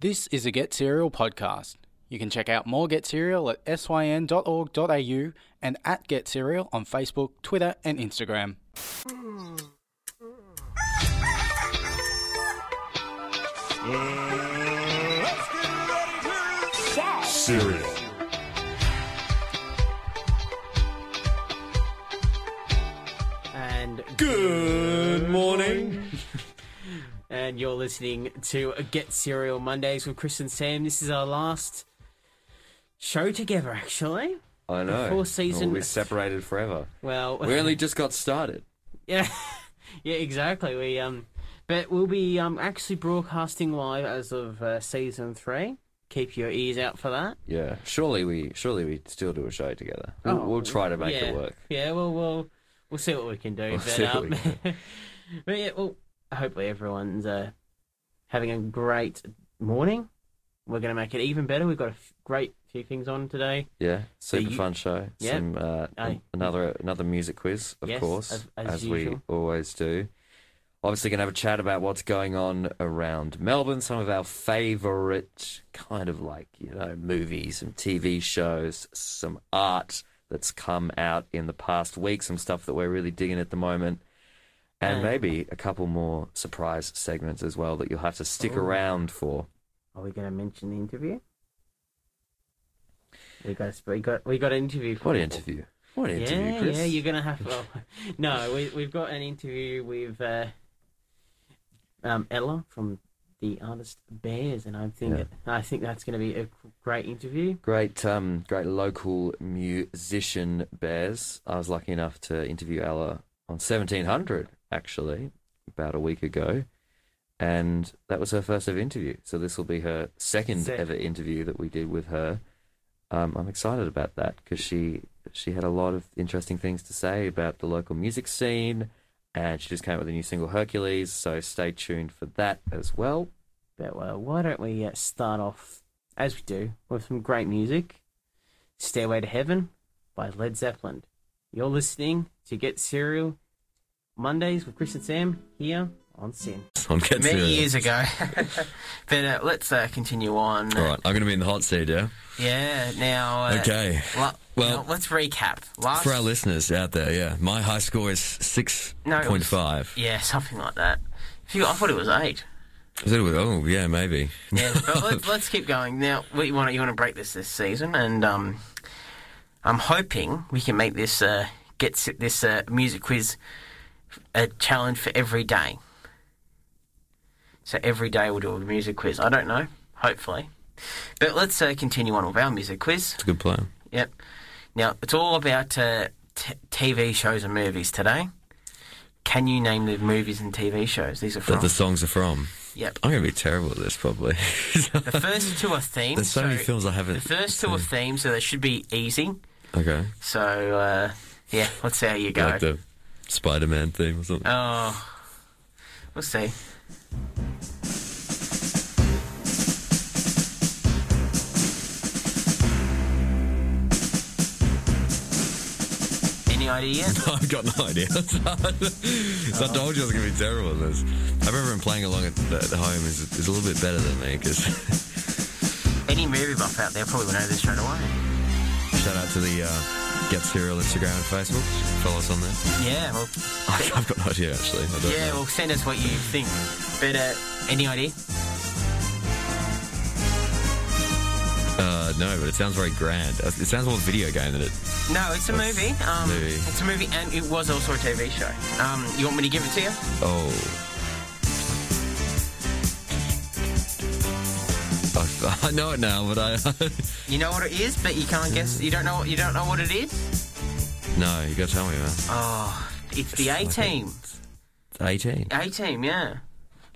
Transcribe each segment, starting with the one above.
This is a Get Cereal podcast. You can check out more Get Cereal at syn.org.au and at Get Cereal on Facebook, Twitter, and Instagram. Cereal. And Good morning. And you're listening to Get Cereal Mondays with Chris and Sam. This is our last show together, actually. I know. Before season- We'll be separated forever. Well, We only just got started. yeah, yeah, exactly. We um, but we'll be um actually broadcasting live as of uh, season three. Keep your ears out for that. Yeah. Surely we surely we still do a show together. We'll, Oh, we'll try to make yeah. it work. Yeah, well, we'll we'll see what we can do. We'll but, see what um, we can but yeah, well, hopefully everyone's uh, having a great morning. We're going to make it even better. We've got a f- great few things on today. Yeah. Super you- fun show. Yep. Some uh, another another music quiz, of Yes, course, as- as we always do. Obviously, going to have a chat about what's going on around Melbourne, some of our favourite kind of like, you know, movies and TV shows, some art that's come out in the past week, some stuff that we're really digging at the moment, and maybe a couple more surprise segments as well that you'll have to stick Oh. around for. Are we going to mention the interview? We got we got we got an interview. For What interview? What interview, Yeah, Chris? yeah, you're gonna have. Well, no, we we've got an interview with uh, um, Ella from the artist Bears, and I think Yeah. I think that's going to be a great interview. Great, um, great local musician Bears. I was lucky enough to interview Ella on seventeen hundred actually about a week ago, and that was her first ever interview. So this will be her second Sick. ever interview that we did with her. Um, I'm excited about that because she she had a lot of interesting things to say about the local music scene, and she just came out with a new single Hercules. So stay tuned for that as well. But well, why don't we uh, start off as we do with some great music? "Stairway to Heaven" by Led Zeppelin. You're listening to Get Cereal Mondays with Chris and Sam here on SYN. on Many Serial. years ago, but uh, let's uh, continue on. All right, I'm going to be in the hot seat, yeah? Yeah. Now. Uh, Okay. la- Well- now, let's recap. Last. For our listeners out there, yeah, my high score is 6.5. yeah, something like that. You, I thought it was eight. Is it oh, yeah, maybe. Yeah, but let's, let's keep going. Now, we want you want to break this this season, and um, I'm hoping we can make this uh, get this uh, music quiz a challenge for every day. So every day we'll do a music quiz. I don't know. Hopefully, but let's uh, continue on with our music quiz. It's a good plan. Yep. Now it's all about uh, t- TV shows and movies today. Can you name the movies and TV shows these are That the songs are from. Yep. I'm going to be terrible at this, probably. The first two are themes. There's so many films I haven't The first two are seen. themes, so they should be easy. Okay. So uh, yeah, let's see how you go. Like the Spider Man theme or something. Oh, we'll see. Any idea yet? I've got no idea. so I told you I was going to be terrible at this. I remember him playing along at, at home is, is a little bit better than me because Any movie buff out there probably will know this straight away. shout out to the uh, Get Cereal Instagram and Facebook. Follow us on there. Yeah, well, I've got no idea actually. I don't yeah, know. well, send us what you think. But uh, any idea? Uh, no, but it sounds very grand. Uh, It sounds more video game than it. No, it's a movie. Um, movie? It's a movie, and it was also a TV show. Um, you want me to give it to you? Oh. I- I know it now, but I You know what it is, but you can't guess. You don't know. You don't know what it is. no. You got to tell me, man. Oh, it's the A Team. Eighteen. A Team, yeah,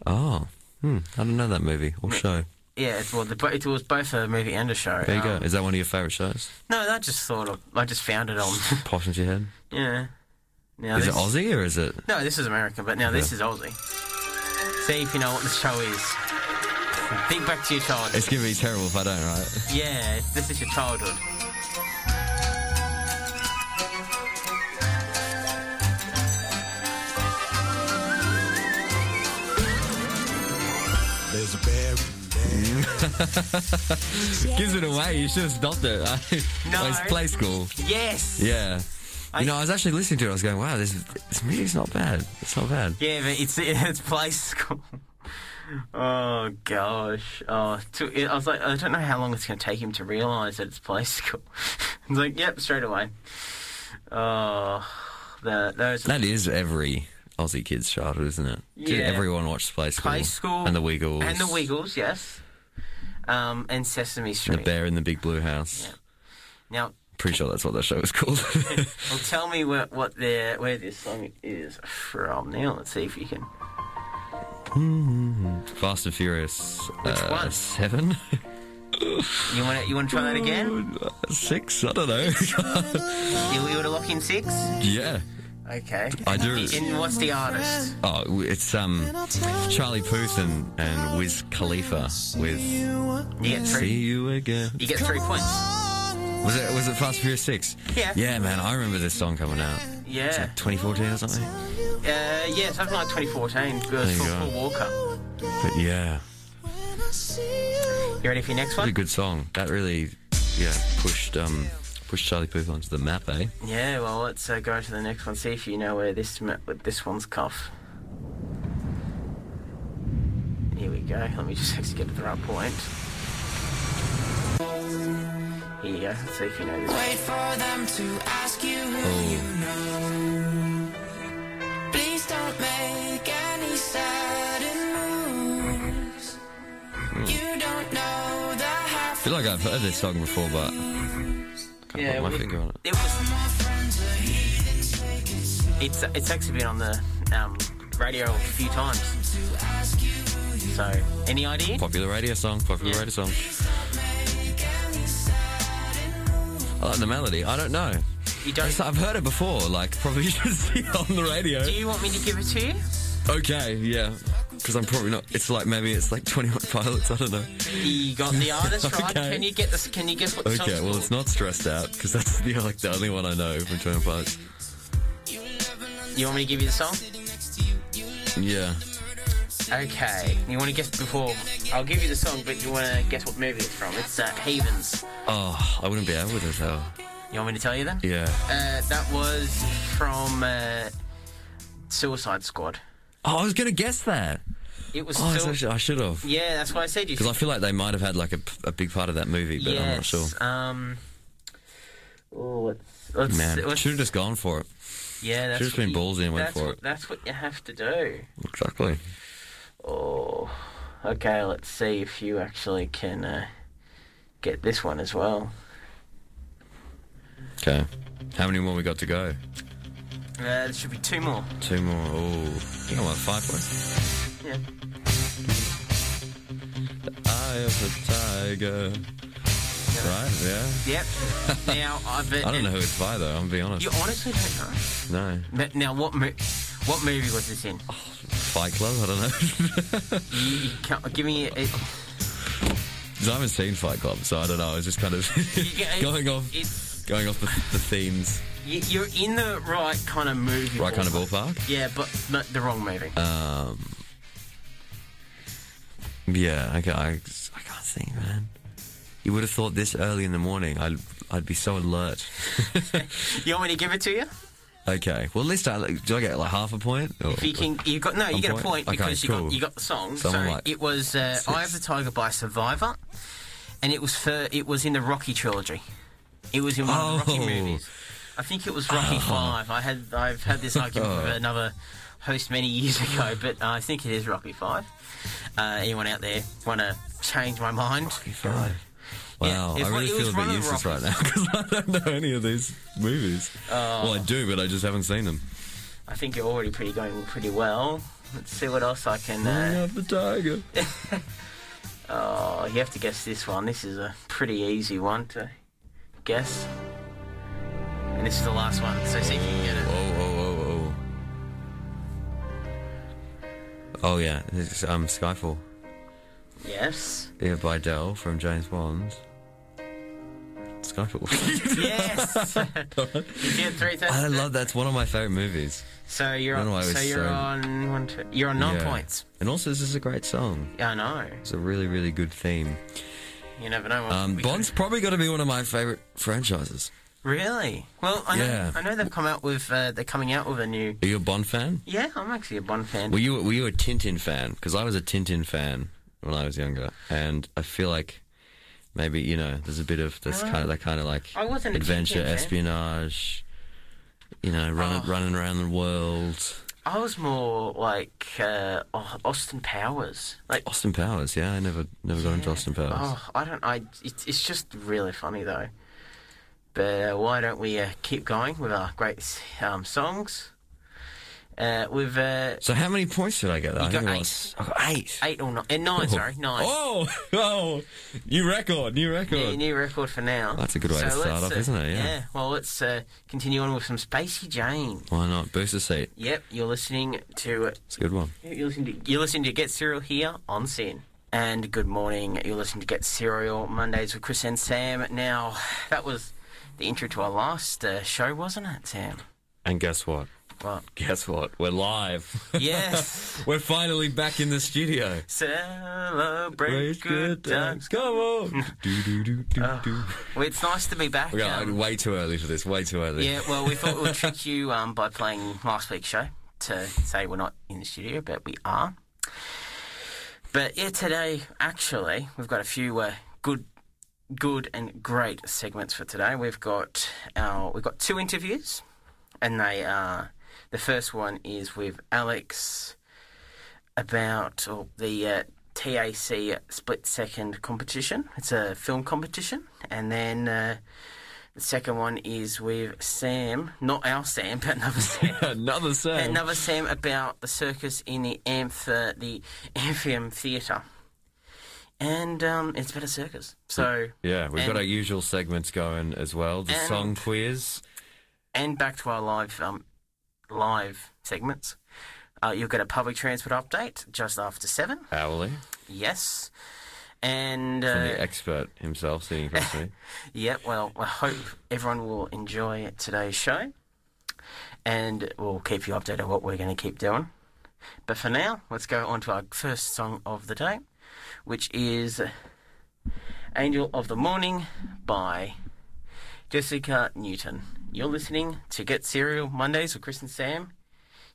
Oh, hmm. I don't know that movie or show. yeah. It's well, the, it was both a movie and a show. There you Um, go. Is that one of your favourite shows? No, I just thought of. I just found it on. Pops into your head. yeah. Now Is it this, Aussie or is it? No, this is American, but now this is Aussie. See if you know what this show is. Think back to your childhood. It's gonna be terrible if I don't, right? Yeah, this is your childhood. There's a bear. Gives it away. You should have stopped it. No. it's play school. Yes. Yeah. I- you know, I was actually listening to it. I was going, "Wow, this this music's not bad. It's not bad." Yeah, but it's it's play school. Oh gosh. Oh, to, I was like, I don't know how long it's going to take him to realise that it's play school. He's like, yep, straight away. Oh, the those That is every Aussie kid's childhood, isn't it? Did Yeah. everyone watch Play School? play school and the Wiggles and the Wiggles, yes. Um, and Sesame Street. The Bear in the Big Blue House. Yeah. Now, Pretty sure that's what that show was called. well, tell me what what their where this song is from. Now, let's see if you can. Fast and Furious. Which uh, one? Seven. You want to you want to try that again? Six. I don't know. You, you want to lock in six? yeah. Okay. I do. And what's the artist? Oh, it's um Charlie Puth and, and Wiz Khalifa with You get See. You Again. You get three points. Was it was it Fast and Furious Six? Yeah. Yeah, man, I remember this song coming out. Yeah. 2014 or something. Uh, yeah, something like 2014. It was There you for go. Paul Walker. But yeah, You ready for your next pretty a good song. That really, yeah, pushed um pushed Charlie Puth onto the map, eh? Yeah, well, let's uh, go to the next one. See if you know where this ma- what this one's cuff. Here we go. Let me just actually get to the right point. Here you go. Let's see you know. Wait for them to ask you who Oh. you know. Please don't make any sudden moves. You don't know the half. I feel like I've heard this song before, but I can't Yeah, put my we- finger on it. It was. It's it's actually been on the um, radio a few times. So, any idea? Popular radio song, popular Yeah. radio song. I like the melody. I don't know. You don't. It's- I've heard it before. Like probably should see it on the radio. Do you want me to give it to you? Okay, yeah. Because I'm probably not. It's like maybe it's like 21 Pilots. I don't know. You got the artist right. Okay. Can you get this? Can you guess what the Okay, song's well it's called? not stressed out because that's the like the only one I know from 21 Pilots. You want me to give you the song? Yeah. Okay. You want to guess before? I'll give you the song, but you want to guess what movie it's from? It's uh, Heathens. Oh, I wouldn't be able to tell. You want me to tell you then? Yeah. Uh, that was from uh, Suicide Squad. Oh, I was gonna guess that. It was. Oh, still- I should have. yeah, that's why I said you. Because I feel like they might have had like a, a big part of that movie, but I'm not sure. Um. Oh, let's, let's, Man, let's- should have just gone for it. yeah, that's should've what been ballsy and went for what, it. That's what you have to do. Exactly. Oh, okay. Let's see if you actually can uh, get this one as well. Okay. How many more we got to go? Uh, there should be two more. Two more. Oh, I want five points. Yeah. The eye of the tiger. Right? Yeah. Yep. now I bet. I don't know who it's by though. I'm gonna be honest. You honestly don't know. No. But now, what mo- what movie was this in? Fight Club. I don't know. You, you can't, give me. A, I haven't seen Fight Club, so I don't know. I was just kind of going off, going off the, the themes. you, you're in the right kind of movie. Right kind of ballpark. Yeah, but the wrong movie. Um. Yeah. Okay. I, I can't think, man. You would have thought this early in the morning, I'd I'd be so alert. you want me to give it to you? Okay. Well, at least I do I get like half a point? Or- If you can, you got no. You get a point? point Okay, because you cool. got you got the song. So So, like it was uh. "Eye of the Tiger" by Survivor, and it was for it was in the Rocky trilogy. It was in one of the Rocky Oh. movies. I think it was Rocky Five. I had I've had this argument with Oh. another host many years ago, but I think it is Rocky Five. Uh, anyone out there want to change my mind? Five. Wow, it I really feel a bit useless right now because I don't know any of these movies. well, I do, but I just haven't seen them. I think you're already pretty going pretty well. Let's see what else I can. Uh, the tiger. oh, you have to guess this one. This is a pretty easy one to guess. And this is the last one, so see if you can get it. Oh, oh, oh, oh. Oh yeah, it's um Skyfall. Yes. Yeah, by Dell from James Bond. Skyfall. Yes. you three I love that's one of my favorite movies. So you're on. know why it So you're so- on. One, two, you're on nine Yeah. points. And also, this is a great song. Yeah, I know. It's a really, really good theme. You never know. Um, Bond's could- probably got to be one of my favorite franchises. Really? Well, I know. Yeah. I know they've come out with. Uh, they're coming out with a new. Are you a Bond fan? Yeah, I'm actually a Bond fan. Were you were you a Tintin fan? Because I was a Tintin fan when I was younger, and I feel like maybe you know there's a bit of this No. kind of that kind of like I wasn't adventure, espionage. You know, running Oh. running around the world. I was more like uh, Austin Powers. Like, Austin Powers, yeah, I never never got into Austin Powers. oh, I don't. I. It's, it's just really funny though. But uh, why don't we uh, keep going with our great um, songs? Uh, with uh, So how many points did I get? I You got I lost- I got eight. eight or nine, uh, nine. Sorry, nine. Oh, oh, new record, new record. Yeah, new record for now. That's a good way to start off, uh, isn't it? Yeah. Yeah. Well, let's uh, continue on with some Spacey Jane. Why not? Booster seat. Yep, you're listening to It's a good one. you're listening to you're listening to Get Cereal here on SYN. And good morning. You're listening to Get Cereal Mondays with Chris and Sam. Now, that was the intro to our last uh, show, wasn't it, Sam? And guess what? Guess what? We're live. yes. We're finally back in the studio. Celebrate good times. Come on. do, do, do, do, do. Well, it's nice to be back. We got um, way too early for this. Way too early. Yeah, well, we thought we'd trick you um, by playing last week's show to say we're not in the studio, but we are. But yeah, today actually we've got a few uh, good, good and great segments for today. We've got our we've got two interviews, and they are the first one is with Alex about oh, the uh, TAC split second competition. It's a film competition, and then. Uh, the second one is with Sam, not our Sam, but another Sam. Another Sam. another Sam about the circus in the amph uh, the Amphium Theatre. And um, it's been a circus. So yeah, we've got our usual segments going as well. The And- song quiz. and back to our live um, live segments. Uh, you'll get a public transport update just after seven. Hourly. Yes. And From uh, the expert himself sitting across from me. Yeah, well, I hope everyone will enjoy today's show. And we'll keep you updated on what we're going to keep doing. But for now, let's go on to our first song of the day, which is Angel of the Morning by Jessica Newton. You're listening to Get Cereal Mondays with Chris and Sam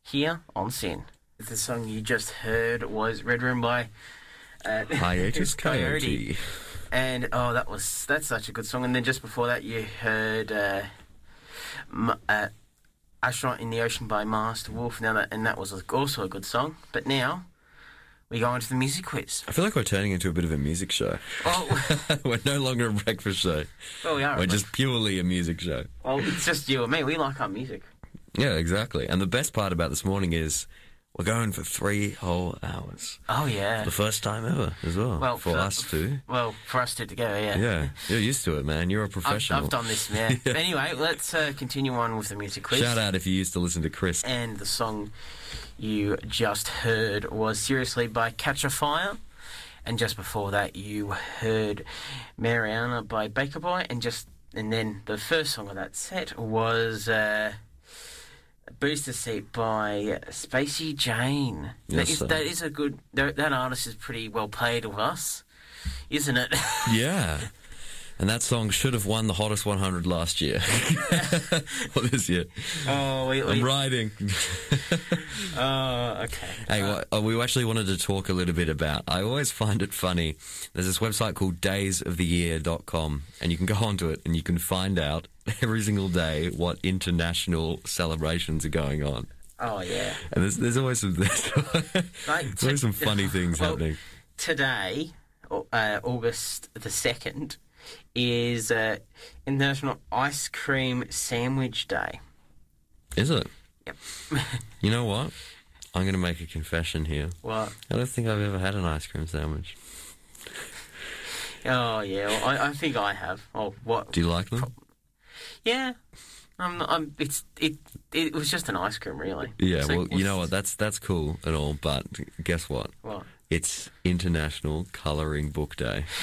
here on SYN. The song you just heard was Red Room by uh, Hiatus Kaiyote. and oh, that was that's such a good song. And then just before that, you heard uh, M- uh, "Astronaut in the Ocean" by Masked Wolf. Now that and that was also a good song. But now we go on to the music quiz. I feel like we're turning into a bit of a music show. Oh, we're no longer a breakfast show. well, we are. We're just purely a music show. well, it's just you and me. We like our music. Yeah, exactly. And the best part about this morning is we're going for three whole hours. Oh yeah. The first time ever as well. Well, for for- us too. Well, for us two together, yeah. Yeah, you're used to it, man. You're a I've, professional. I've done this, yeah. Anyway, let's uh, continue on with the music quiz. Shout out if you used to listen to Chris. and the song you just heard was Seriously by Catch a Fire. And just before that, you heard Marryuna by Baker Boy. And just and then the first song of that set was uh, Booster Seat by Spacey Jane. Yes, is, sir. that is a good. That, that artist is pretty well played with us, isn't it? Yeah. And that song should have won the hottest 100 last year. or this year. oh, we, I'm we, riding. oh, okay. Hey, what, uh, we actually wanted to talk a little bit about. I always find it funny. There's this website called daysoftheyear.com, and you can go onto it and you can find out every single day what international celebrations are going on. Oh, yeah. And there's, there's always some there's Like, always some funny things well, happening. today, uh, August the 2nd, is uh, International Ice Cream Sandwich Day. Is it? Yep. You know what? I'm going to make a confession here. What? I don't think I've ever had an ice cream sandwich. Oh, yeah. Well, I, I think I have. Oh, what? Do you like them? Yeah. I'm not, I'm, it's, it, it was just an ice cream, really. Yeah, So well, you know what? That's that's cool and all, but guess what? What? It's International Colouring Book Day.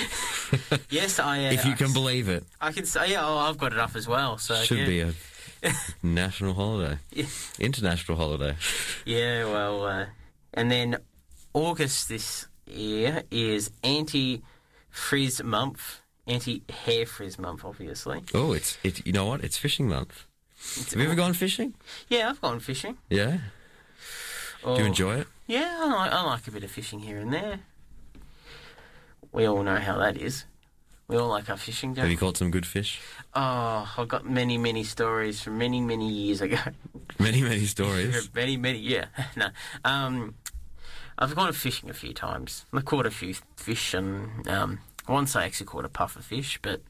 Yes, I. Uh, if you I can believe it, I can say, yeah, oh, I've got it up as well. So should yeah. be a National holiday. Yeah. International holiday. Yeah, well, uh, and then August this year is anti frizz month, anti hair frizz month, obviously. Oh, it's it. You know what? It's fishing month. Have you ever gone fishing? Yeah, I've gone fishing. Yeah. Do you enjoy it? Yeah, I like, I like a bit of fishing here and there. We all know how that is. We all like our fishing, don't Have you caught some good fish? Oh, I've got many, many stories from many, many years ago. Many, many stories. many, many, yeah. no. Um, I've gone fishing a few times. I caught a few fish, and um, once I actually caught a puffer fish, but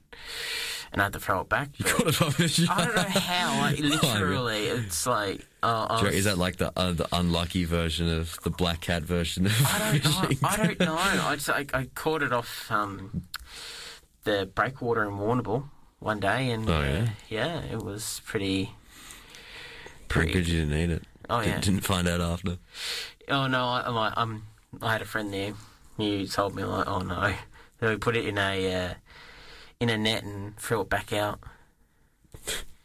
and I had to throw it back. You caught a fish. I don't know how. Like literally, it's like uh, was- Is that like the uh, the unlucky version of the black cat version of I don't know. I don't know. I just I, I caught it off um, the breakwater in Warrnambool one day, and Oh, yeah? uh, yeah, it was pretty. Pretty Pretty. good you didn't eat it. Oh yeah. Didn't find out after. Oh no, I, I'm like, um, I had a friend there. He told me like, oh no, so we put it in a uh, in a net and threw it back out.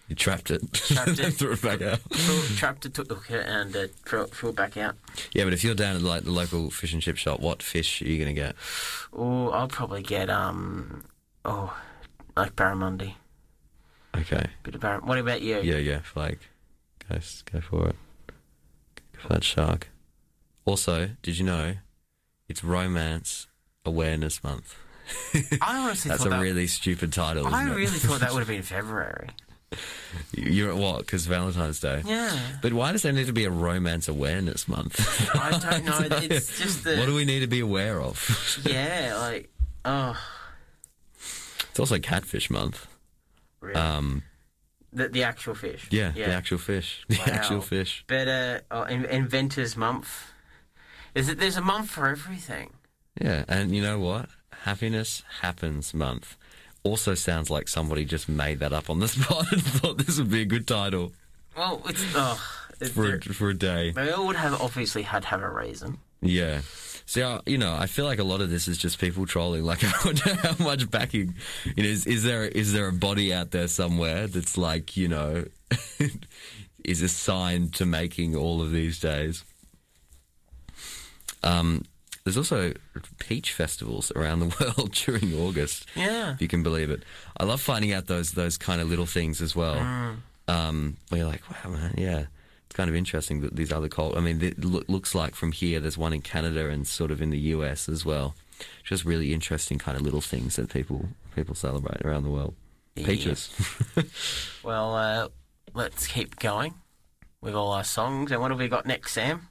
You trapped it. Trapped it. threw it back out. Threw, trapped it, took it, and uh, threw, it, threw it back out. Yeah, but if you're down at like the local fish and chip shop, what fish are you gonna get? Oh, I'll probably get um, oh, like barramundi, Okay. bit of barram. What about you? Yeah, yeah. Flake. Go, go for it. Go for that shark. Also, did you know it's Romance Awareness Month? I honestly That's thought a that. really stupid title. I really thought that would have been February. You're at what? Because Valentine's Day. Yeah. But why does there need to be a Romance Awareness Month? I don't know. It's just the what do we need to be aware of? yeah, like oh, It's also Catfish Month. really? Um, the the actual fish. yeah, the actual fish. The Wow. actual fish. Better uh, oh, in- Inventors Month. Is it? There's a month for everything. Yeah, and you know what? Happiness Happens Month also sounds like somebody just made that up on the spot and thought this would be a good title Well, it's oh, it's, for a, for a day. they all would have obviously had to have a reason. Yeah. See, I, you know, I feel like a lot of this is just people trolling. Like, I wonder how much backing. You know, is, is there is there a body out there somewhere that's like, you know, is assigned to making all of these days? Um, there's also peach festivals around the world during August. Yeah. if you can believe it. I love finding out those those kind of little things as well. Um, where you're like, wow, man, yeah, it's kind of interesting that these other cult. I mean, it loo- looks like from here, there's one in Canada and sort of in the US as well. Just really interesting kind of little things that people people celebrate around the world. Yeah. Peaches. Well, uh, let's keep going with all our songs. And what have we got next, Sam?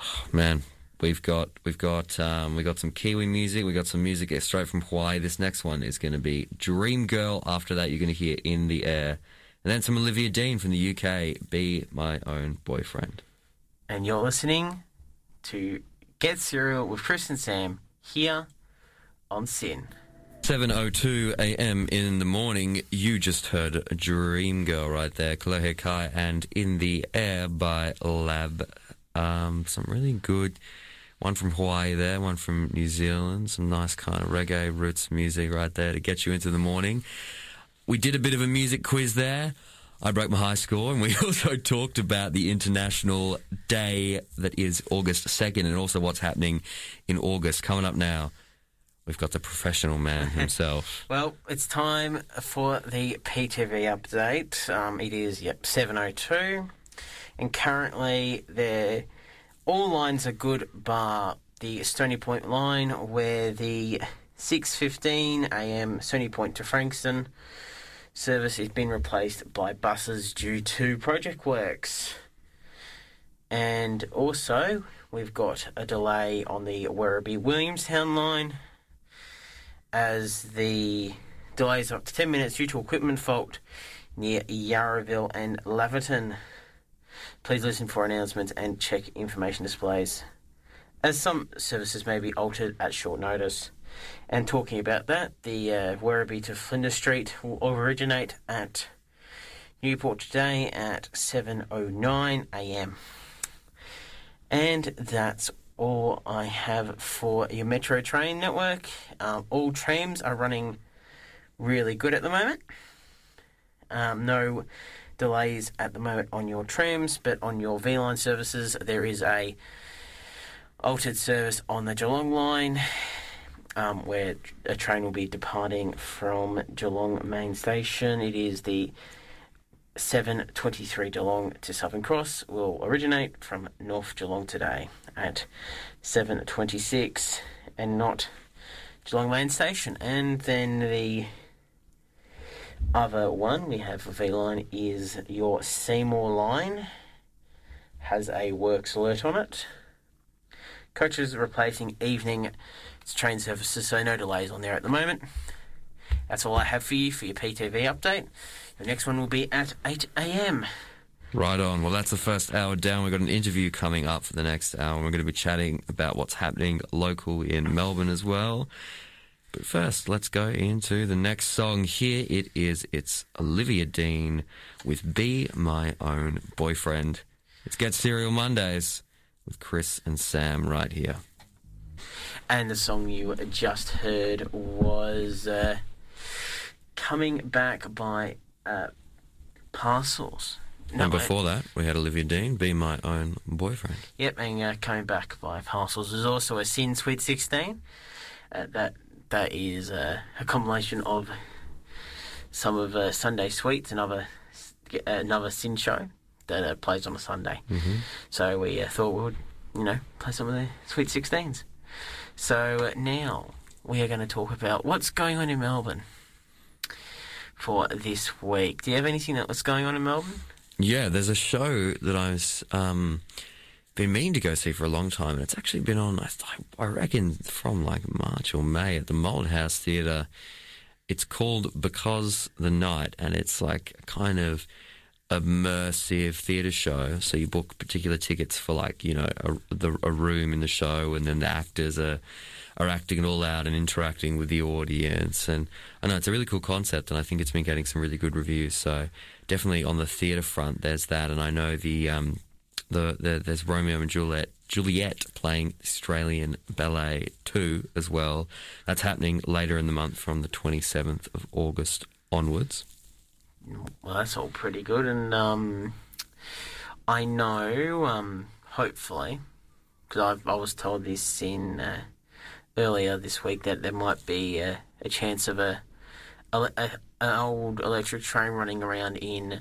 Oh, man we've got we've got um, we got some kiwi music we got some music straight from hawaii this next one is going to be dream girl after that you're going to hear in the air and then some olivia dean from the uk be my own boyfriend And you're listening to Get Cereal with Chris and Sam here on SYN. 7.02 a.m. in the morning, you just heard Dream Girl right there, Kolohe Kai, and In the Air by Lab. Um, some really good, one from Hawaii there, one from New Zealand, some nice kind of reggae roots music right there to get you into the morning. We did a bit of a music quiz there. I broke my high score, and we also talked about the International Day that is August 2nd and also what's happening in August. Coming up now, we've got the professional man himself. Well, it's time for the PTV update. Um, it is, yep, 7.02. And currently, there, all lines are good bar the Stony Point line, where the 6.15 a.m. Stony Point to Frankston service has been replaced by buses due to project works. And also, we've got a delay on the Werribee Williamstown line as the delays up to 10 minutes due to equipment fault near Yarraville and Laverton. Please listen for announcements and check information displays, as some services may be altered at short notice. And talking about that, the uh, Werribee to Flinders Street will originate at Newport today at 7.09 a.m. And that's all I have for your Metro train network. Um, all trams are running really good at the moment. Um, no delays at the moment on your trams, but on your V line services, there is a altered service on the Geelong line. Um, where a train will be departing from Geelong main station. It is the 723 Geelong to Southern Cross will originate from North Geelong today at 726 and not Geelong main station. And then the other one we have for V line is your Seymour line has a works alert on it. Coaches replacing evening train services, so no delays on there at the moment. That's all I have for you for your PTV update. Your next one will be at 8 a.m. Right on. Well, that's the first hour down. We've got an interview coming up for the next hour. We're going to be chatting about what's happening local in Melbourne as well. But first, let's go into the next song. Here it is. It's Olivia Dean with Be My Own Boyfriend. It's Get Cereal Mondays with Chris and Sam right here. And the song you just heard was uh, Coming Back by uh, Parcels. and No, before that, we had Olivia Dean, Be My Own Boyfriend. Yep, and uh, coming back by parcels. There's also a SYN Sweet 16. Uh, that that is uh, a compilation of some of uh, Sunday Sweets, another another SYN show that uh, plays on a Sunday. Mm-hmm. So we uh, thought we would, you know, play some of the Sweet 16s. So uh, now we are going to talk about what's going on in Melbourne for this week. Do you have anything that was going on in Melbourne? Yeah, there's a show that I was. um, been meaning to go see for a long time, and it's actually been on. I, I reckon from like March or May at the Malthouse Theatre. It's called Because the Night, and it's like a kind of immersive theatre show. So you book particular tickets for like you know a, the, a room in the show, and then the actors are are acting it all out and interacting with the audience. And I know it's a really cool concept, and I think it's been getting some really good reviews. So definitely on the theatre front, there's that, and I know the um, the, the there's Romeo and Juliet. Juliet playing Australian Ballet 2 as well. That's happening later in the month from the 27th of August onwards. Well, that's all pretty good, and um, I know, um, hopefully, because I was told this in uh, earlier this week that there might be a, a chance of a, a, a an old electric train running around in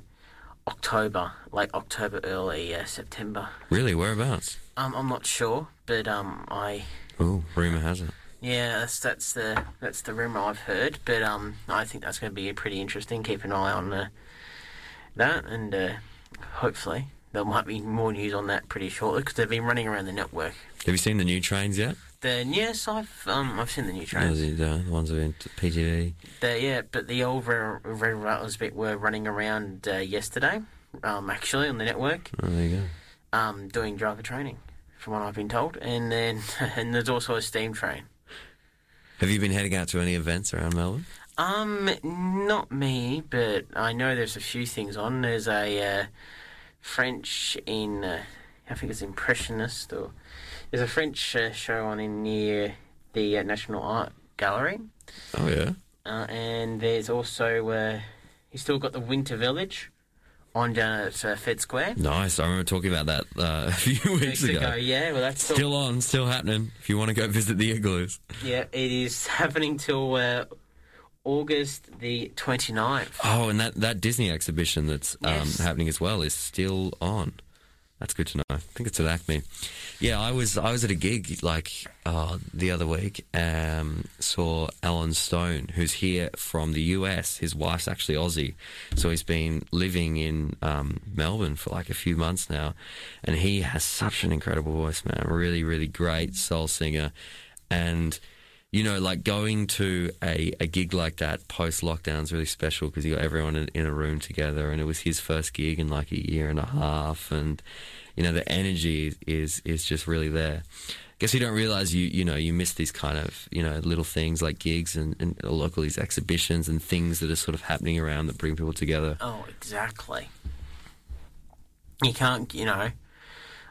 October, late October, early uh, September. Really, whereabouts? Um, I'm not sure, but um, I Oh, rumour has it. yeah, that's that's the that's the rumor I've heard, but um, I think that's going to be pretty interesting. Keep an eye on uh, that, and uh, hopefully there might be more news on that pretty shortly because they've been running around the network. Have you seen the new trains yet? The yes, I've um, I've seen the new No, trains. the, the ones that are in PTV. The, yeah, but the old Red, Red Rattlers bit were running around uh, yesterday, um, actually on the network, Oh, there you go. um, doing driver training, from what I've been told, and then and there's also a steam train. Have you been heading out to any events around Melbourne? Um, not me, but I know there's a few things on. There's a uh, French in, uh, I think it's Impressionist, or there's a French uh, show on in near the uh, National Art Gallery, Oh, yeah. uh, and there's also uh, you still got the Winter Village on down at uh, Fed Square. Nice. I remember talking about that uh, a few weeks, Weeks ago, yeah. Well, that's still, Still on, still happening. If you want to go visit the igloos. yeah. It is happening till uh, August the 29th. Oh, and that, that Disney exhibition that's um, happening as well is still on. That's good to know. I think it's at ACMI. Yeah, I was I was at a gig like uh, the other week. Um, saw Allen Stone, who's here from the US. His wife's actually Aussie, so he's been living in um, Melbourne for like a few months now, and he has such an incredible voice, man. Really, really great soul singer, and you know, like going to a, a gig like that post lockdown is really special because you got everyone in, in a room together, and it was his first gig in like a year and a half, and you know the energy is is just really there. I guess you don't realize you you know you miss these kind of you know little things like gigs and, and local these exhibitions and things that are sort of happening around that bring people together. Oh, exactly. You can't, you know.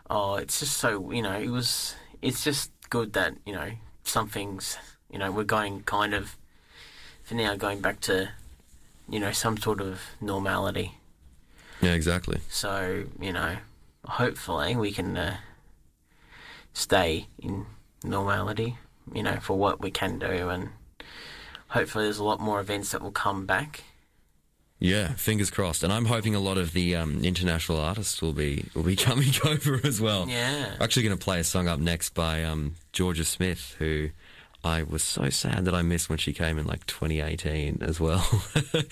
Oh, it's just so, you know, it was. It's just good that, you know, something's, you know, we're going kind of, for now, going back to you know, some sort of normality. Yeah, exactly. So you know, hopefully we can uh, stay in normality. You know, for what we can do, and hopefully there's a lot more events that will come back. Yeah, fingers crossed. And I'm hoping a lot of the um, international artists will be will be coming over as well. Yeah. We're actually going to play a song up next by um, Jorja Smith, who I was so sad that I missed when she came in like 2018 as well.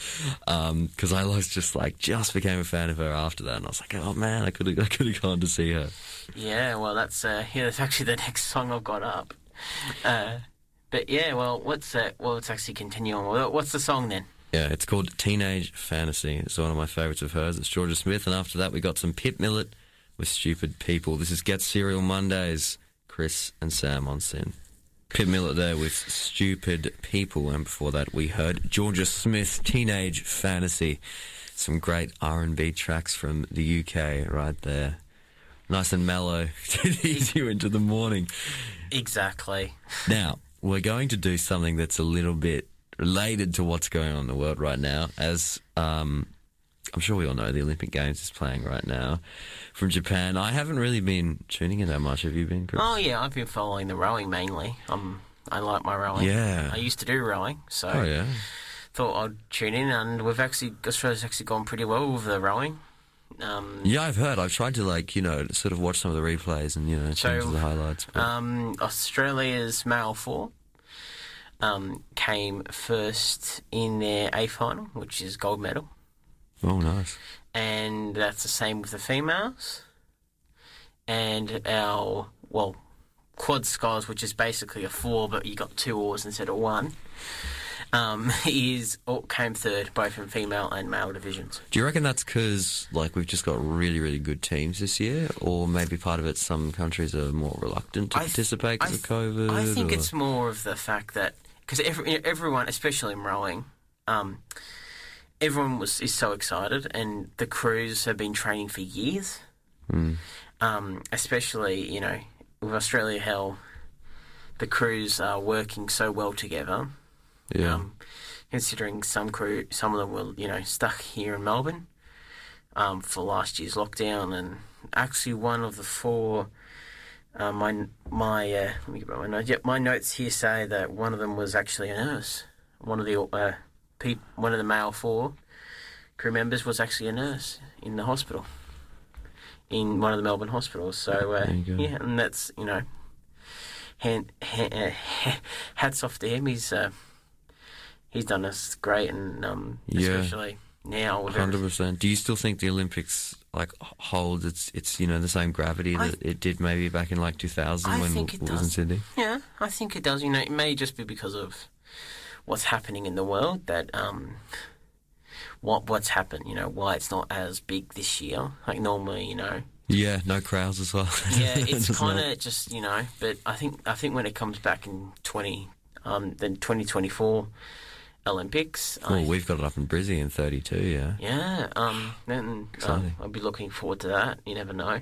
Because I was just like just became a fan of her after that, and I was like, oh man, I could have I could have gone to see her. Yeah, well, that's uh, yeah, that's actually the next song I've got up. Uh, but yeah, well, what's uh, well, let's actually continue on. What's the song then? Yeah, it's called Teenage Fantasy. It's one of my favourites of hers. It's Jorja Smith, and after that we got some Pip Millett with Stupid People. This is Get Cereal Mondays. Chris and Sam on SYN. Pip Millett there with Stupid People, and before that we heard Jorja Smith, Teenage Fantasy. Some great R&B tracks from the UK right there. Nice and mellow to ease you into the morning. Exactly. Now, we're going to do something that's a little bit related to what's going on in the world right now. As um, I'm sure we all know, the Olympic Games is playing right now from Japan. I haven't really been tuning in that much. Have you been, Chris? Oh yeah, I've been following the rowing mainly. Um, I like my rowing. Yeah. I used to do rowing, so Oh, yeah. thought I'd tune in. And we've actually Australia's actually gone pretty well with the rowing. Um, Yeah, I've heard. I've tried to, like, you know, sort of watch some of the replays and, you know, change So, the highlights. But... Um, Australia's male four um, came first in their A final, which is gold medal, oh, nice. and that's the same with the females. And our well, quad sculls, which is basically a four, but you got two oars instead of one. Um, is oh, came third, both in female and male divisions. Do you reckon that's because, like, we've just got really, really good teams this year? Or maybe part of it, some countries are more reluctant to th- participate because of COVID? I think or- it's more of the fact that because every, everyone, especially in rowing, um, everyone was is so excited, and the crews have been training for years. Hmm. Um, especially, you know, with Australia, how the crews are working so well together. Yeah. Um, considering some crew, some of them were, you know, stuck here in Melbourne um, for last year's lockdown, and actually one of the four. Uh, my my uh, let me get my notes. Yep, my notes here say that one of them was actually a nurse. One of the uh, peop, one of the male four crew members was actually a nurse in the hospital, in one of the Melbourne hospitals. So uh, There you go. yeah, and that's you know, hand, hand, uh, hats off to him. He's uh, he's done us great, and um, Yeah. especially now Hundred percent. Do you still think the Olympics like holds its its you know the same gravity I- that it did maybe back in like two thousand when it was in. Sydney? Yeah, I think it does. You know, it may just be because of what's happening in the world that um, what what's happened. You know, why it's not as big this year. Like normally, you know. Yeah, no crowds as well. Yeah, it's kind of just you know. But I think I think when it comes back in twenty, um, then twenty twenty four Olympics. Oh, I, we've got it up in Brizzy in thirty two. Yeah. yeah, um, then um, I'll be looking forward to that. You never know,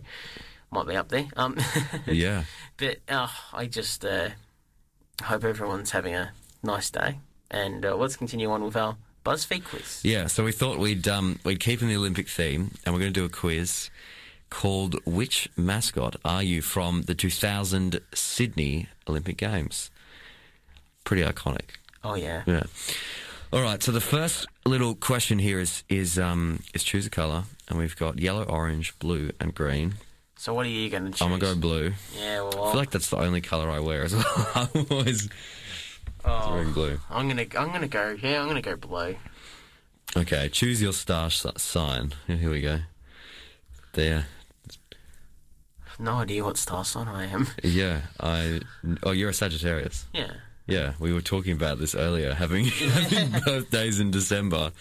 might be up there. Um, Yeah. But uh, I just uh, hope everyone's having a nice day. And uh, let's continue on with our BuzzFeed quiz. Yeah, so we thought we'd um, we'd keep in the Olympic theme, and we're going to do a quiz called "Which mascot are you from the 2000 Sydney Olympic Games?" Pretty iconic. Oh yeah. Yeah. All right. So the first little question here is is um is choose a color, and we've got yellow, orange, blue, and green. So what are you going to choose? I'm gonna go blue. Yeah, well, I feel like that's the only color I wear as well. I'm always oh, wearing blue. I'm gonna I'm gonna go. Yeah, I'm gonna go blue. Okay. Choose your star sign. Here we go. There. No idea what star sign I am. Yeah, I. Oh, you're a Sagittarius. Yeah. Yeah, we were talking about this earlier, having, having birthdays in December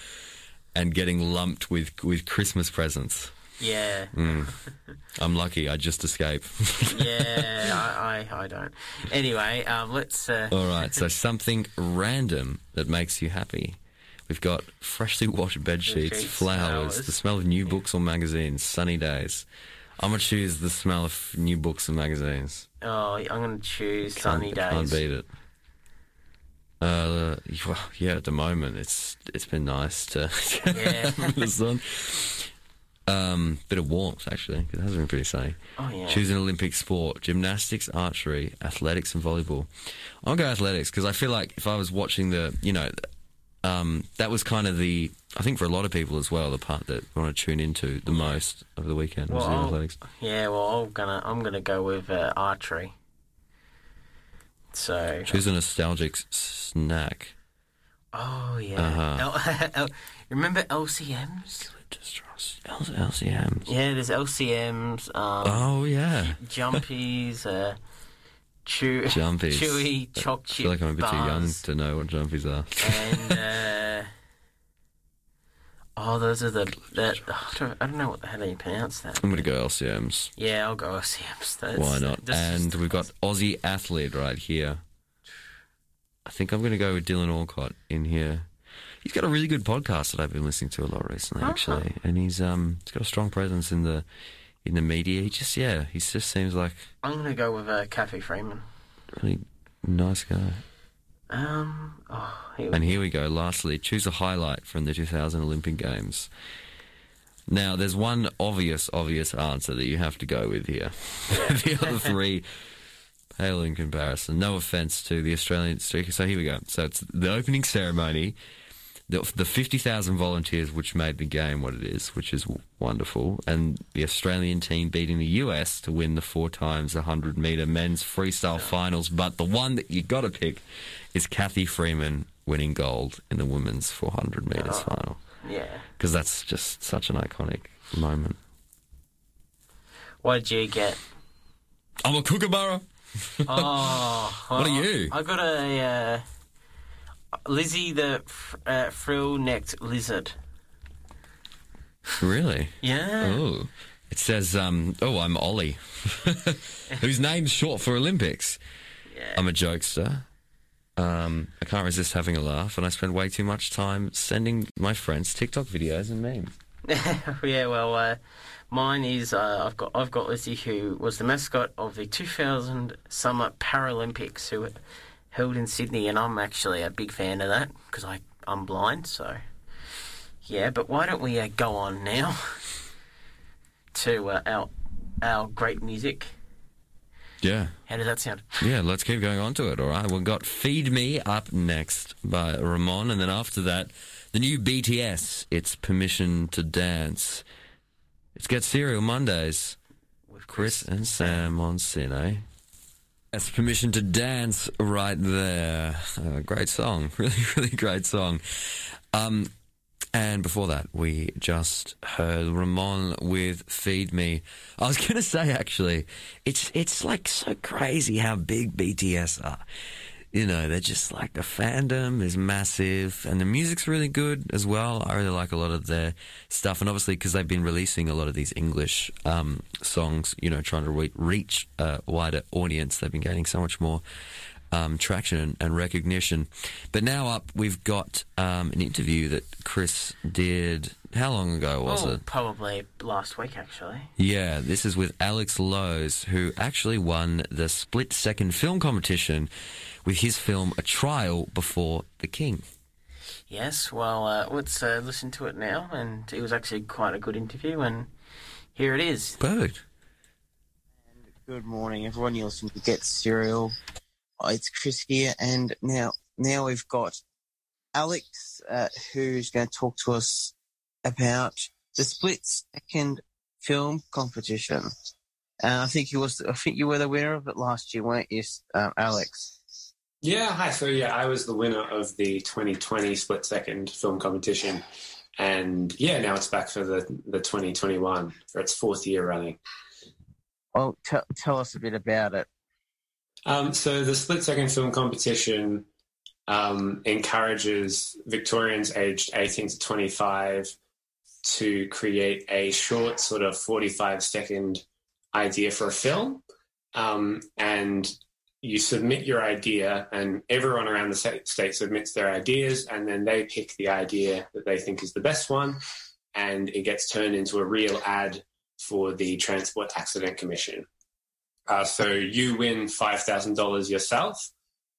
and getting lumped with with Christmas presents. Yeah. Mm. I'm lucky. I just escape. yeah. I, I I don't. Anyway, um, let's. Uh, All right. So something random that makes you happy. We've got freshly washed bed sheets, flowers, flowers. the smell of new books or magazines, sunny days. I'm gonna choose the smell of new books and magazines. oh, I'm gonna choose Can't- sunny days. Can't beat it. Uh, well, yeah, at the moment it's it's been nice to Yeah. the sun. Um, bit of warmth actually. 'cause It has been pretty sunny. Oh yeah. Choose an Olympic sport: gymnastics, archery, athletics, and volleyball. I'll go athletics because I feel like if I was watching the, you know, um, that was kind of the, I think for a lot of people as well, the part that we want to tune into the most over the weekend was the athletics. Yeah, well, I'm gonna I'm gonna go with uh, archery. So, Choose a nostalgic snack. oh yeah, Uh-huh. L- remember LCMs? L- LCMs. Yeah, there's LCMs, um, Oh yeah. jumpies, uh, chew, Jumpies. chewy, choc I feel like I'm a bit too young to know what jumpies are. and uh, oh, those are the, the I, don't, I don't know what the hell you pronounce that. I'm gonna go LCMs. Yeah, I'll go LCMs. That's, Why not? And we've got Aussie athlete right here. I think I'm going to go with Dylan Alcott in here. He's got a really good podcast that I've been listening to a lot recently, actually, and he's um he's got a strong presence in the in the media. He just yeah, he just seems like I'm gonna go with uh, Cathy Freeman. really nice guy. Um, oh, here And here we go. Lastly, choose a highlight from the 2000 Olympic Games. Now, there's one obvious, obvious answer that you have to go with here. the other three pale in comparison. No offense to the Australian. So here we go. So it's the opening ceremony. The, the 50,000 volunteers which made the game what it is, which is wonderful, and the Australian team beating the US to win the four times 100 metre men's freestyle finals. But the one that you got to pick is Cathy Freeman winning gold in the women's 400 metres final Yeah. because that's just such an iconic moment. What did you get? I'm a kookaburra. Oh, What are you? I got a uh, Lizzie the uh, frill-necked lizard. Really? Yeah. Oh, it says, um, "Oh, I'm Ollie," whose name's short for Olympics. Yeah. I'm a jokester. Um, I can't resist having a laugh, and I spend way too much time sending my friends TikTok videos and memes. yeah. Well, uh, mine is uh, I've got I've got Lizzie who was the mascot of the 2000 Summer Paralympics who held in Sydney, and I'm actually a big fan of that because I I'm blind, so yeah. But why don't we uh, go on now to uh, our our great music? Yeah, How does that sound? yeah. Let's keep going on to it. All right, we've got "Feed Me" up next by Ramon, and then after that, the new BTS. It's "Permission to Dance." It's Get Cereal Mondays. With Chris and Sam on SYN. That's permission to dance right there. Uh, great song, really, really great song. Um, and before that, we just heard Ramon with "Feed Me." I was going to say, actually, it's it's like so crazy how big BTS are. You know, they're just like the fandom is massive, and the music's really good as well. I really like a lot of their stuff, and obviously because they've been releasing a lot of these English um, songs, you know, trying to re- reach a wider audience, they've been gaining so much more um, traction and, and recognition. But now up, we've got um, an interview that Chris did. How long ago was oh, it? probably last week actually. Yeah, this is with Alex Lowe's, who actually won the split second film competition with his film A Trial Before the King. Yes, well, uh, let's uh, listen to it now. And it was actually quite a good interview, and here it is. Perfect. Good morning, everyone. You're listening to Get Cereal. Uh, It's Chris here, and now now we've got Alex, uh, who's going to talk to us about the split second film competition. And I think you was I think you were the winner of it last year, weren't you, um, Alex? Yeah, hi. So yeah, I was the winner of the 2020 split second film competition, and yeah, now it's back for the the 2021 for its fourth year running. Well, t- tell us a bit about it. Um, so the split second film competition um, encourages Victorians aged 18 to 25 to create a short, sort of 45 second idea for a film, um, and you submit your idea, and everyone around the state submits their ideas, and then they pick the idea that they think is the best one, and it gets turned into a real ad for the Transport Accident Commission. Uh, so you win five thousand dollars yourself,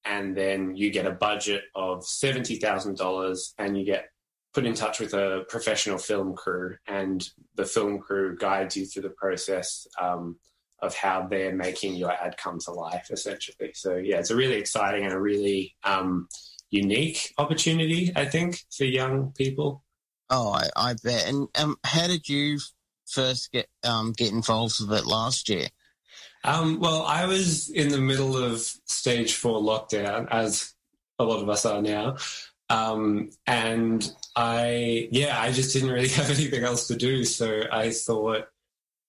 and then you get a budget of seventy thousand dollars, and you get put in touch with a professional film crew, and the film crew guides you through the process um, of how they're making your ad come to life, essentially. So yeah, it's a really exciting and a really um, unique opportunity, I think, for young people. Oh, I, I bet. And um, how did you first get um, get involved with it last year? Um, well, I was in the middle of stage four lockdown, as a lot of us are now. Um, and I, yeah, I just didn't really have anything else to do. So I thought,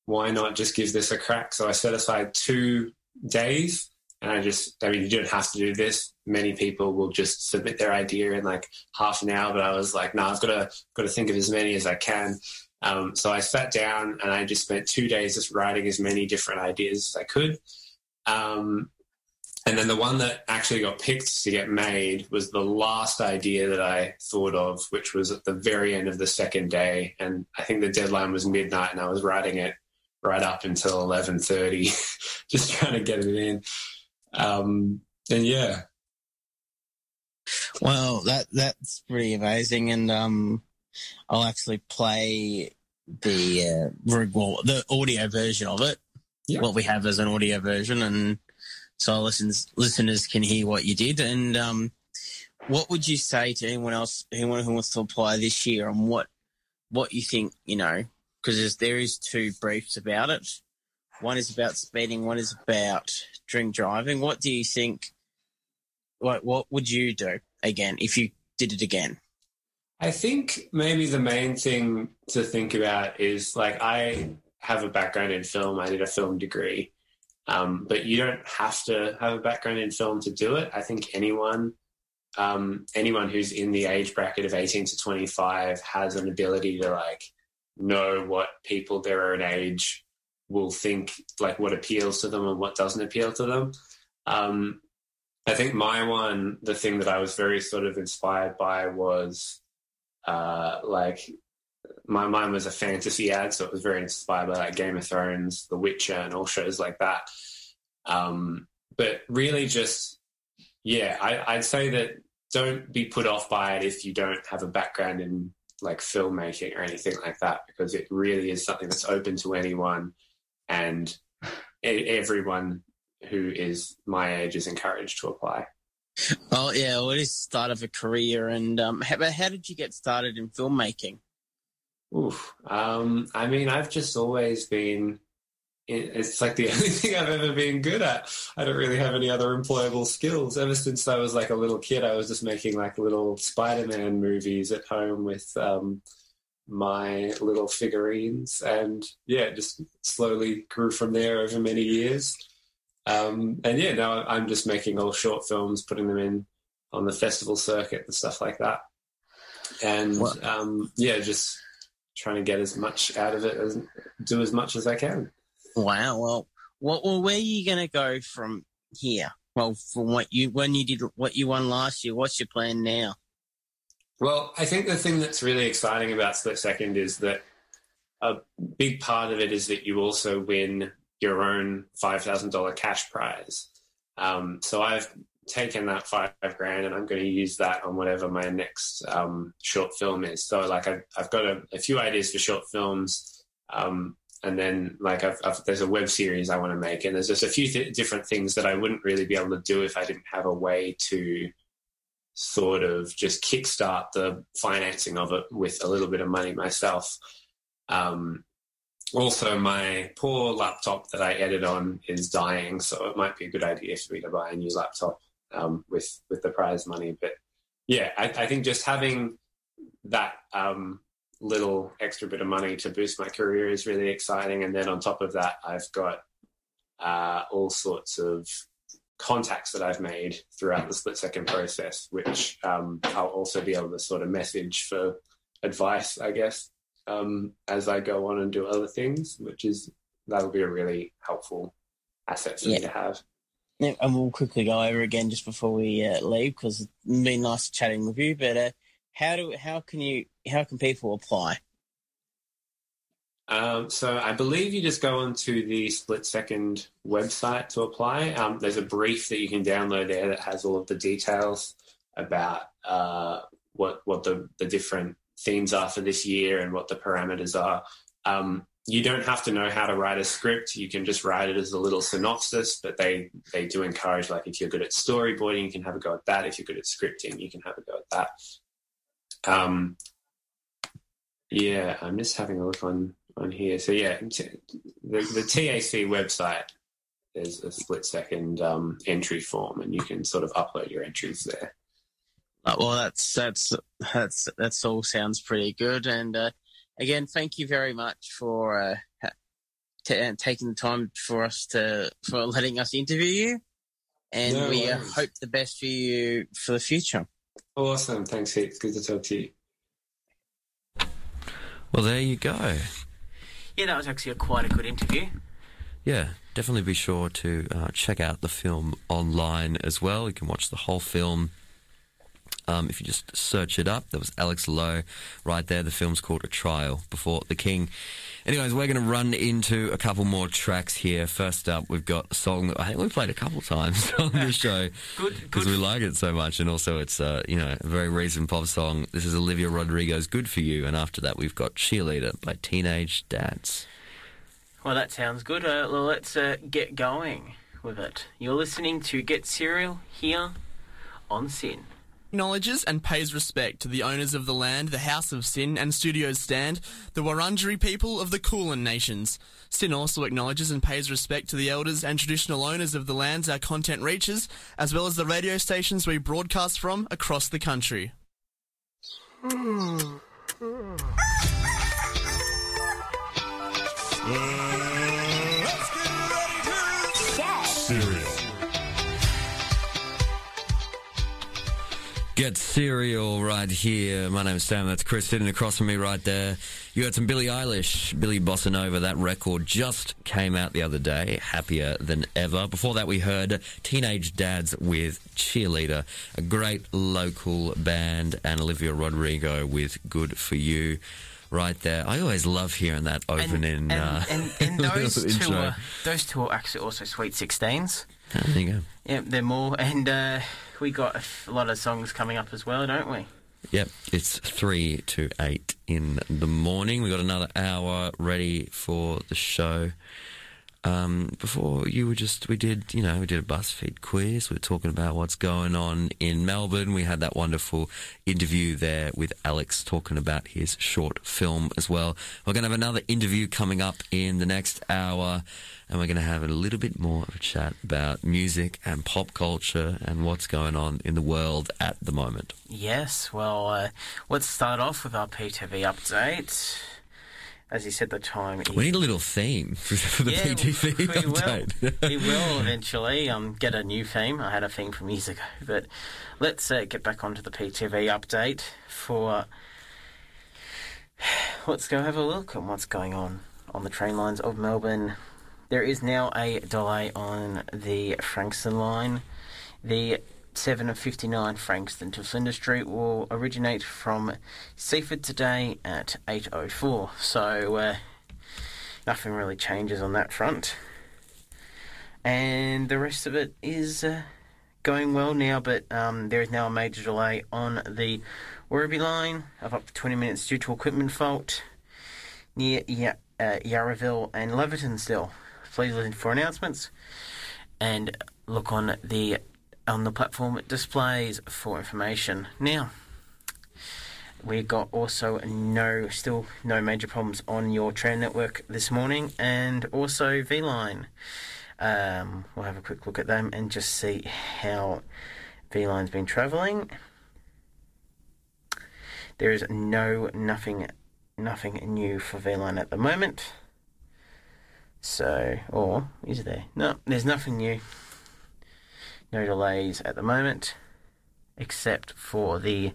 why not just give this a crack? So I set aside two days and I just, I mean, you don't have to do this. Many people will just submit their idea in like half an hour, but I was like, no, I've got to, got to think of as many as I can. Um, so I sat down and I just spent two days just writing as many different ideas as I could. Um, and then the one that actually got picked to get made was the last idea that I thought of, which was at the very end of the second day. And I think the deadline was midnight and I was writing it right up until 11.30, just trying to get it in. Um, and yeah, Well, that that's pretty amazing, and um, I'll actually play the uh, well, the audio version of it. Yeah. What we have as an audio version, and so our listeners listeners can hear what you did. And um, what would you say to anyone else, anyone who wants to apply this year, on what what you think? You know, because there is two briefs about it. One is about speeding. One is about drink driving. What do you think? What what would you do again if you did it again? I think maybe the main thing to think about is like I have a background in film. I did a film degree, um, but you don't have to have a background in film to do it. I think anyone, um, anyone who's in the age bracket of eighteen to twenty five has an ability to like know what people their own age will think, like what appeals to them and what doesn't appeal to them. Um, I think my one, the thing that I was very sort of inspired by was uh, like my mine was a fantasy ad, so it was very inspired by like Game of Thrones, The Witcher, and all shows like that. Um, but really, just yeah, I, I'd say that don't be put off by it if you don't have a background in like filmmaking or anything like that, because it really is something that's open to anyone, and everyone who is my age is encouraged to apply. Oh yeah, well, it is the start of a career. And um, how, how did you get started in filmmaking? Oof. Um, I mean, I've just always been. It's like the only thing I've ever been good at. I don't really have any other employable skills. Ever since I was like a little kid, I was just making like little Spider-Man movies at home with um, my little figurines, and yeah, just slowly grew from there over many years. Um, and yeah, now I'm just making all short films, putting them in on the festival circuit and stuff like that. And um, yeah, just trying to get as much out of it as do as much as I can. Wow. Well, what? Well, where are you going to go from here? Well, from what you when you did what you won last year, what's your plan now? Well, I think the thing that's really exciting about Split Second is that a big part of it is that you also win your own five thousand dollar cash prize. Um, so I've taken that five grand and I'm going to use that on whatever my next um, short film is. So like I've, I've got a, a few ideas for short films. Um, and then like I've, I've, there's a web series I want to make and there's just a few th- different things that I wouldn't really be able to do if I didn't have a way to sort of just kickstart the financing of it with a little bit of money myself. Um, also, my poor laptop that I edit on is dying, so it might be a good idea for me to buy a new laptop um, with with the prize money. But yeah, I, I think just having that um, little extra bit of money to boost my career is really exciting. And then on top of that, I've got uh, all sorts of contacts that I've made throughout the split second process, which um, I'll also be able to sort of message for advice, I guess, um, as I go on and do other things, which is that'll be a really helpful asset for me to have. Yeah, And we'll quickly go over again just before we uh, leave because it's been nice chatting with you. But uh, how do how can you how can people apply? Um, so I believe you just go onto the Split Second website to apply. Um, there's a brief that you can download there that has all of the details about uh, what what the, the different themes are for this year and what the parameters are. Um, you don't have to know how to write a script. You can just write it as a little synopsis, but they, they do encourage, like, if you're good at storyboarding, you can have a go at that. If you're good at scripting, you can have a go at that. Um, yeah, I'm just having a look on, on here. So, yeah, the, the TAC website, there's a split second um, entry form, and you can sort of upload your entries there. Uh, well, that's that's that's that's all sounds pretty good. And uh, again, thank you very much for uh, t- uh, taking the time for us to for letting us interview you. And No we uh, hope the best for you for the future. Awesome. Thanks, Heath. Good to talk to you. Well, there you go. Yeah, that was actually a quite a good interview. Yeah, definitely be sure to uh, check out the film online as well. You can watch the whole film. Um, if you just search it up, there was Alex Lowe right there. The film's called A Trial Before the King. Anyways, we're going to run into a couple more tracks here. First up, we've got a song that I think we played a couple times on the show Good, because we like it so much, and also it's uh, you know a very recent pop song. This is Olivia Rodrigo's "Good for You," and after that, we've got "Cheerleader" by Teenage Dads. Well, that sounds good. Uh, well, let's uh, get going with it. You're listening to Get Cereal here on SYN. Acknowledges and pays respect to the owners of the land, the House of SYN and Studios Stand, the Wurundjeri people of the Kulin Nations. SYN also acknowledges and pays respect to the elders and traditional owners of the lands our content reaches, as well as the radio stations we broadcast from across the country. Hmm. Hmm. Get cereal right here. My name's Sam. That's Chris sitting across from me right there. You heard some Billie Eilish, Billie Bossa Nova. That record just came out the other day. Happier than ever. Before that, we heard Teenage Dads with Cheerleader, a great local band, and Olivia Rodrigo with Good for You. Right there. I always love hearing that opening. and, and, uh, and, and those two, are, those two are actually also Sweet Sixteens. Oh, there you go. Yeah, they're more, and uh, we got a lot of songs coming up as well, don't we? Yep, it's three to eight in the morning. We got another hour ready for the show. Um, before you were just, we did, you know, we did a BuzzFeed quiz. We were talking about what's going on in Melbourne. We had that wonderful interview there with Alex talking about his short film as well. We're going to have another interview coming up in the next hour, and we're going to have a little bit more of a chat about music and pop culture and what's going on in the world at the moment. Yes, well, uh, let's start off with our PTV update. As you said, the time is... We need a little theme for, for the Yeah, PTV we update. Will. we will eventually um, get a new theme. I had a theme from years ago, but let's uh, get back onto the PTV update for. Let's go have a look at what's going on on the train lines of Melbourne. There is now a delay on the Frankston line. The 759 Frankston to Flinders Street will originate from Seaford today at 8.04. So, uh, nothing really changes on that front. And the rest of it is uh, going well now, but um, there is now a major delay on the Werribee line of up to 20 minutes due to equipment fault near uh, Yarraville and Laverton still. Please listen for announcements and look on the on the platform it displays for information. Now, we got also no still no major problems on your train network this morning, and also V Line. Um, we'll have a quick look at them and just see how V Line's been travelling. There is no nothing nothing new for V Line at the moment. So, or is there? No, there's nothing new. No delays at the moment, except for the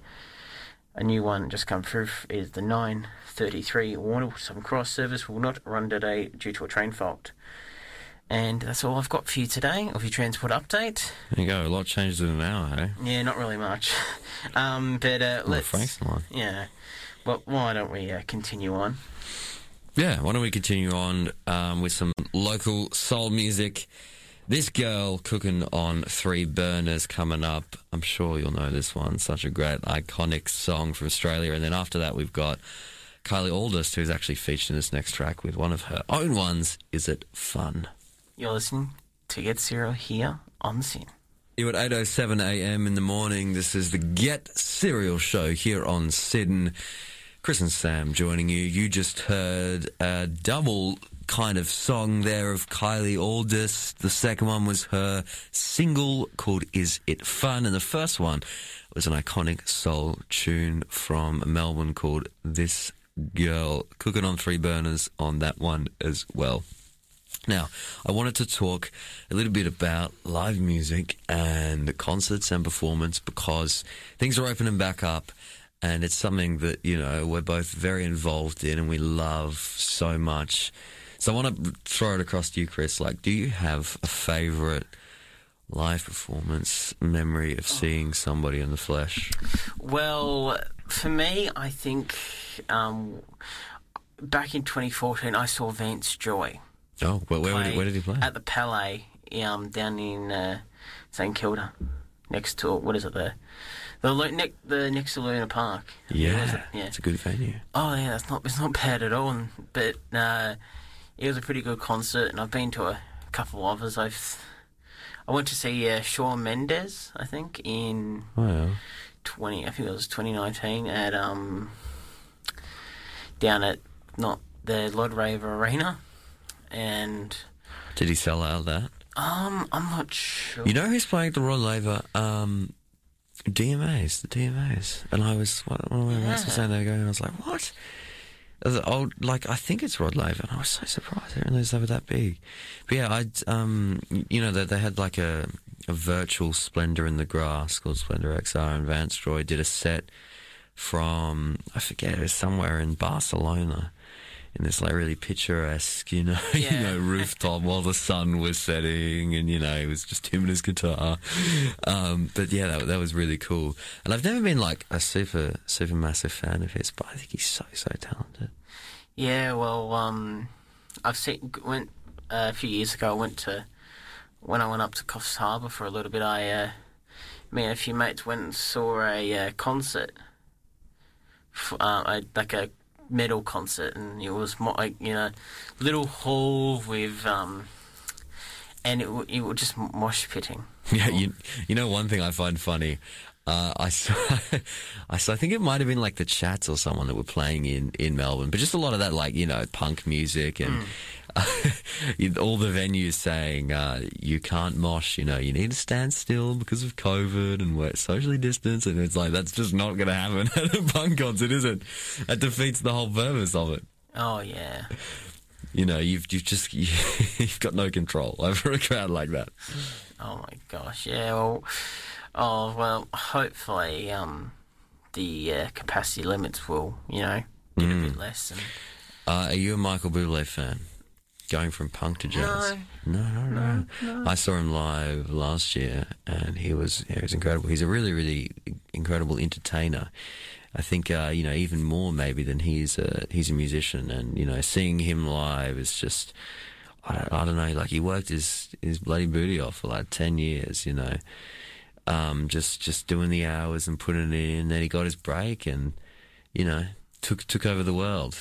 a new one just come through is the 933 Warner Southern Cross service will not run today due to a train fault. And that's all I've got for you today of your transport update. There you go. A lot changes in an hour, eh? Yeah, not really much. Um, but uh, let's. Line. Yeah. Well, why don't we uh, continue on? Yeah, why don't we continue on um, with some local soul music? This girl cooking on three burners coming up. I'm sure you'll know this one. Such a great, iconic song from Australia. And then after that, we've got Kylie Auldist, who's actually featured in this next track with one of her own ones. Is it fun? You're listening to Get Cereal here on SYN. You at 8.07 a.m. in the morning. This is the Get Cereal Show here on Sydney. Chris and Sam joining you. You just heard a double kind of song there of Kylie Auldist. The second one was her single called Is It Fun? And the first one was an iconic soul tune from Melbourne called This Girl. Cooking on three burners on that one as well. Now, I wanted to talk a little bit about live music and concerts and performance because things are opening back up and it's something that, you know, we're both very involved in and we love so much. So I want to throw it across to you, Chris. Like, do you have a favorite live performance memory of seeing somebody in the flesh? Well, for me, I think um, back in 2014, I saw Vance Joy. Oh, well, where, did, where did he play? At the Palais um, down in uh, St Kilda, next to what is it there? the ne- the next to Luna Park. Yeah, it? yeah. it's a good venue. Oh yeah, that's not it's not bad at all. But uh, it was a pretty good concert, and I've been to a couple of others. I've I went to see uh, Shawn Mendes, I think, in Wow. twenty. I think it was twenty nineteen at um down at not the Rod Laver Arena, and Did he sell out that? um I'm not sure. You know who's playing the Rod Laver? Um, DMAs, the DMAs. And I was, one of my mates was saying they were going, and I was like, what? I was like, I think it's Rod Laver. I was so surprised. I didn't realize they were that big. But yeah, I'd, um, you know, they, they had like a, a virtual Splendour in the Grass called Splendour XR, and Vance Joy did a set from, I forget, it was somewhere in Barcelona. In this like really picturesque, you know, you know, rooftop while the sun was setting, and you know, it was just him and his guitar. Um, but yeah, that, that was really cool. And I've never been like a super, super massive fan of his, but I think he's so, so talented. Yeah, well, um, I've seen went uh, a few years ago. I went to when I went up to Coffs Harbour for a little bit. I, uh, me and a few mates went and saw a uh, concert, f- uh, like a metal concert, and it was mo- like you know, little hall with um, and it it was just mosh pitting. Yeah, you you know one thing I find funny. Uh, I saw, I saw, I think it might have been like the Chats or someone that were playing in, in Melbourne, but just a lot of that like you know punk music and you- all the venues saying uh, you can't mosh, you know, you need to stand still because of COVID and we're socially distanced, and it's like that's just not going to happen at a punk concert, is it? That defeats the whole purpose of it. Oh yeah, You know, you've you've just you've got no control over a crowd like that. Oh my gosh, yeah. Well, oh well. Hopefully, um, the uh, capacity limits will, you know, get a bit less. And Uh, are you a Michael Bublé fan? Going from punk to jazz? No, no, no. I saw him live last year, and he was he was incredible. He's a really, really incredible entertainer. I think uh, you know even more maybe than he's a he's a musician, and you know seeing him live is just I, I don't know. Like he worked his his bloody booty off for like ten years, you know, um, just just doing the hours and putting it in. Then he got his break, and you know took took over the world.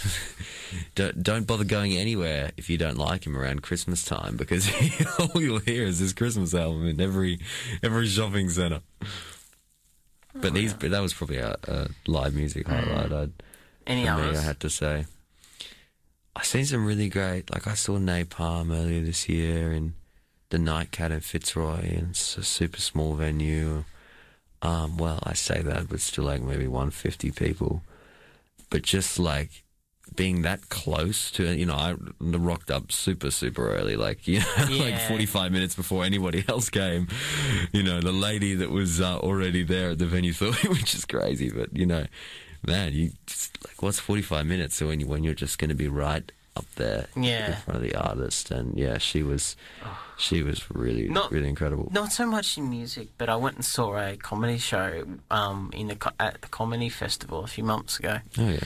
don't don't bother going anywhere if you don't like him around Christmas time because all you'll hear is his Christmas album in every every shopping centre. But these but that was probably a, a live music highlight. I'd, any for me, others? I had to say. I seen some really great. Like I saw Nai Palm earlier this year in the Nightcat in Fitzroy, and it's a super small venue. Um, well, I say that, but still like maybe 150 people. But just like being that close to it, you know, I rocked up super, super early, like, you know, like 45 minutes before anybody else came. You know, the lady that was uh, already there at the venue thought, which is crazy, but, you know, man, you just, like, what's 45 minutes when, you, when you're just going to be right up there yeah. in front of the artist? And yeah, she was, she was really, Not- really incredible. Not so much in music, but I went and saw a comedy show um, in the co- at the comedy festival a few months ago, Oh, yeah.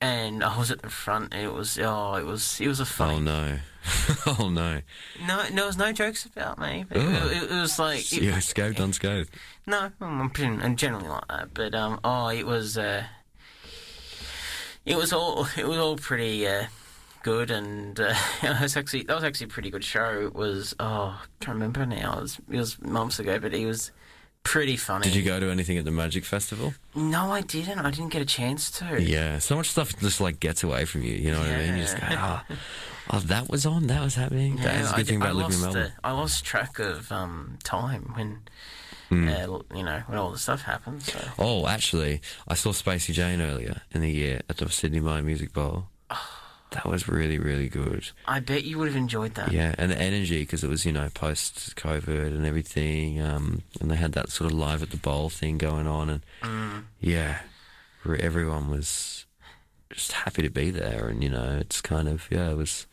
and I was at the front, and it was oh, it was it was a Oh no. oh no. no, no, there was no jokes about me. But it, it was like it- You escaped unscathed. No, I'm, pretty, I'm generally like that. But um, oh, it was uh, it was all it was all pretty uh, good, and uh, it was actually that was actually a pretty good show. It was oh, I can't remember now. It was it was months ago, but it was pretty funny. Did you go to anything at the Magic Festival? No, I didn't. I didn't get a chance to. Yeah, so much stuff just like gets away from you. You know what I mean? You just go, oh, oh, that was on, that was happening. that is a I, good thing I about living in Melbourne. uh, I lost track of um, time when, Hmm. uh, you know, when all the stuff happens. So. Oh, actually, I saw Spacey Jane earlier in the year at the Sidney Myer Music Bowl. That was really, really good. I bet you would have enjoyed that. Yeah, and the energy because it was you know post COVID and everything, um, and they had that sort of live at the bowl thing going on, and Mm. yeah, everyone was just happy to be there, and you know it's kind of yeah, it was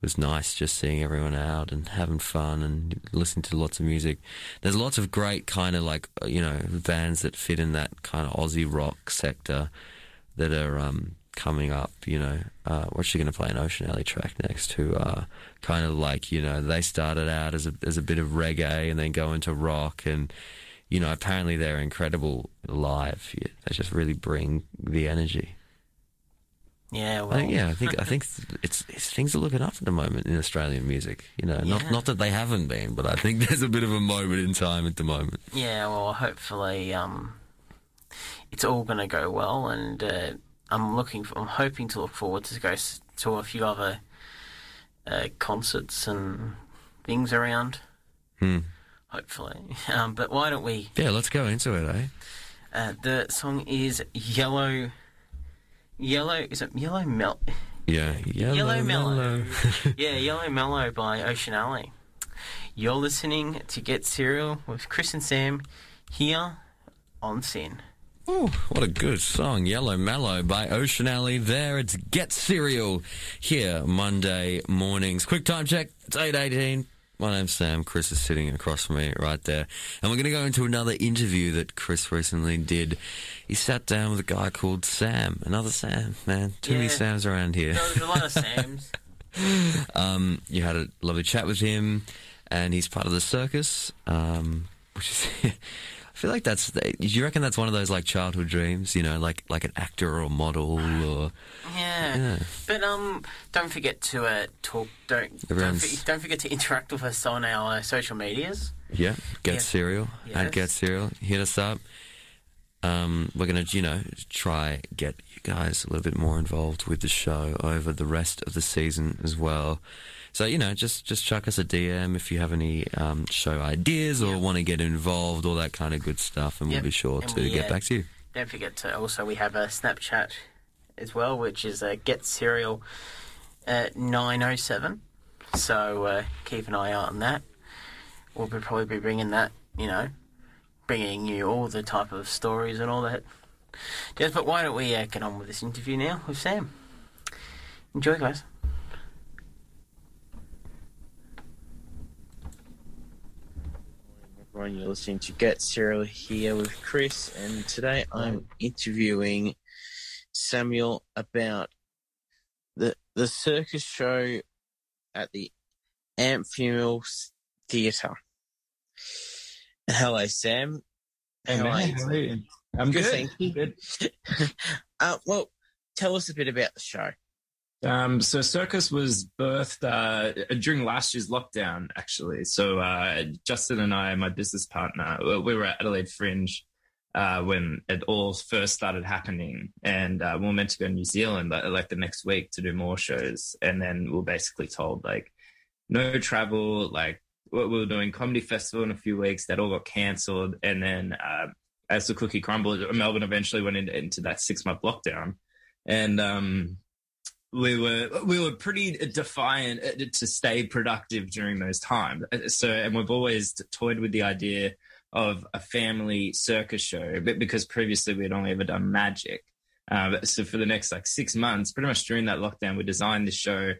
it was nice just seeing everyone out and having fun and listening to lots of music. There's lots of great kind of like you know bands that fit in that kind of Aussie rock sector that are um, coming up. You know, uh, we're actually going to play an Ocean Alley track next. Who are kind of like you know they started out as a as a bit of reggae and then go into rock and. You know, apparently they're incredible live. They just really bring the energy. Yeah, well, I think, yeah, I think I think it's, it's things are looking up at the moment in Australian music. You know, not Yeah. not that they haven't been, but I think there's a bit of a moment in time at the moment. Yeah, well, hopefully, um, it's all going to go well, and uh, I'm looking, for, I'm hoping to look forward to go to a few other uh, concerts and things around. Hmm. Hopefully, um, but why don't we? Yeah, let's go into it, eh? Uh, the song is Yellow. Yellow is it Yellow Mel? Yeah, yellow, Yellow Mellow. mellow. yeah, Yellow Mellow by Ocean Alley. You're listening to Get Cereal with Chris and Sam here on SYN. Ooh, what a good song, Yellow Mellow by Ocean Alley. There, it's Get Cereal here Monday mornings. Quick time check. It's eight eighteen. My name's Sam. Chris is sitting across from me right there, and we're going to go into another interview that Chris recently did. He sat down with a guy called Sam. Another Sam, man. Too many Sams around here. There's a lot of Sams. Um, you had a lovely chat with him, and he's part of the circus. Um, which is, feel like that's. Do you reckon that's one of those like childhood dreams? You know, like like an actor or a model or Yeah. Yeah. But um, don't forget to uh, talk. Don't don't, for, don't forget to interact with us on our uh, social medias. yeah, get Yeah. cereal and Yes. get cereal. Hit us up. Um, we're gonna, you know, try get you guys a little bit more involved with the show over the rest of the season as well. So you know, just just chuck us a DM if you have any um, show ideas or want to get involved, all that kind of good stuff, and Yep. we'll be sure And to we, get uh, back to you. Don't forget to also we have a Snapchat as well, which is uh, Get Cereal at nine oh seven. So uh, keep an eye out on that. We'll be probably be bringing that, you know, bringing you all the type of stories and all that. Just, but why don't we uh, get on with this interview now with Sam? Enjoy, guys. Everyone. You're listening to Get Cereal here with Chris, and today I'm interviewing Samuel about the the circus show at the Athenaeum Theatre. Hello, Sam. Hey, How man, are how are you? I'm Good, good. thank you. Good. uh, well, tell us a bit about the show. Um, so Circus was birthed uh, during last year's lockdown, actually. So uh, Justin and I, my business partner, we were at Adelaide Fringe uh, when it all first started happening, and uh, we were meant to go to New Zealand like, like the next week to do more shows, and then we were basically told like no travel, like what we were doing comedy festival in a few weeks, that all got cancelled, and then uh, as the cookie crumbled, Melbourne eventually went into, into that six month lockdown, and um, we were we were pretty defiant uh, to stay productive during those times. So, and we've always toyed with the idea of a family circus show, but because previously we had only ever done magic. Uh, so for the next like six months, pretty much during that lockdown, we designed this show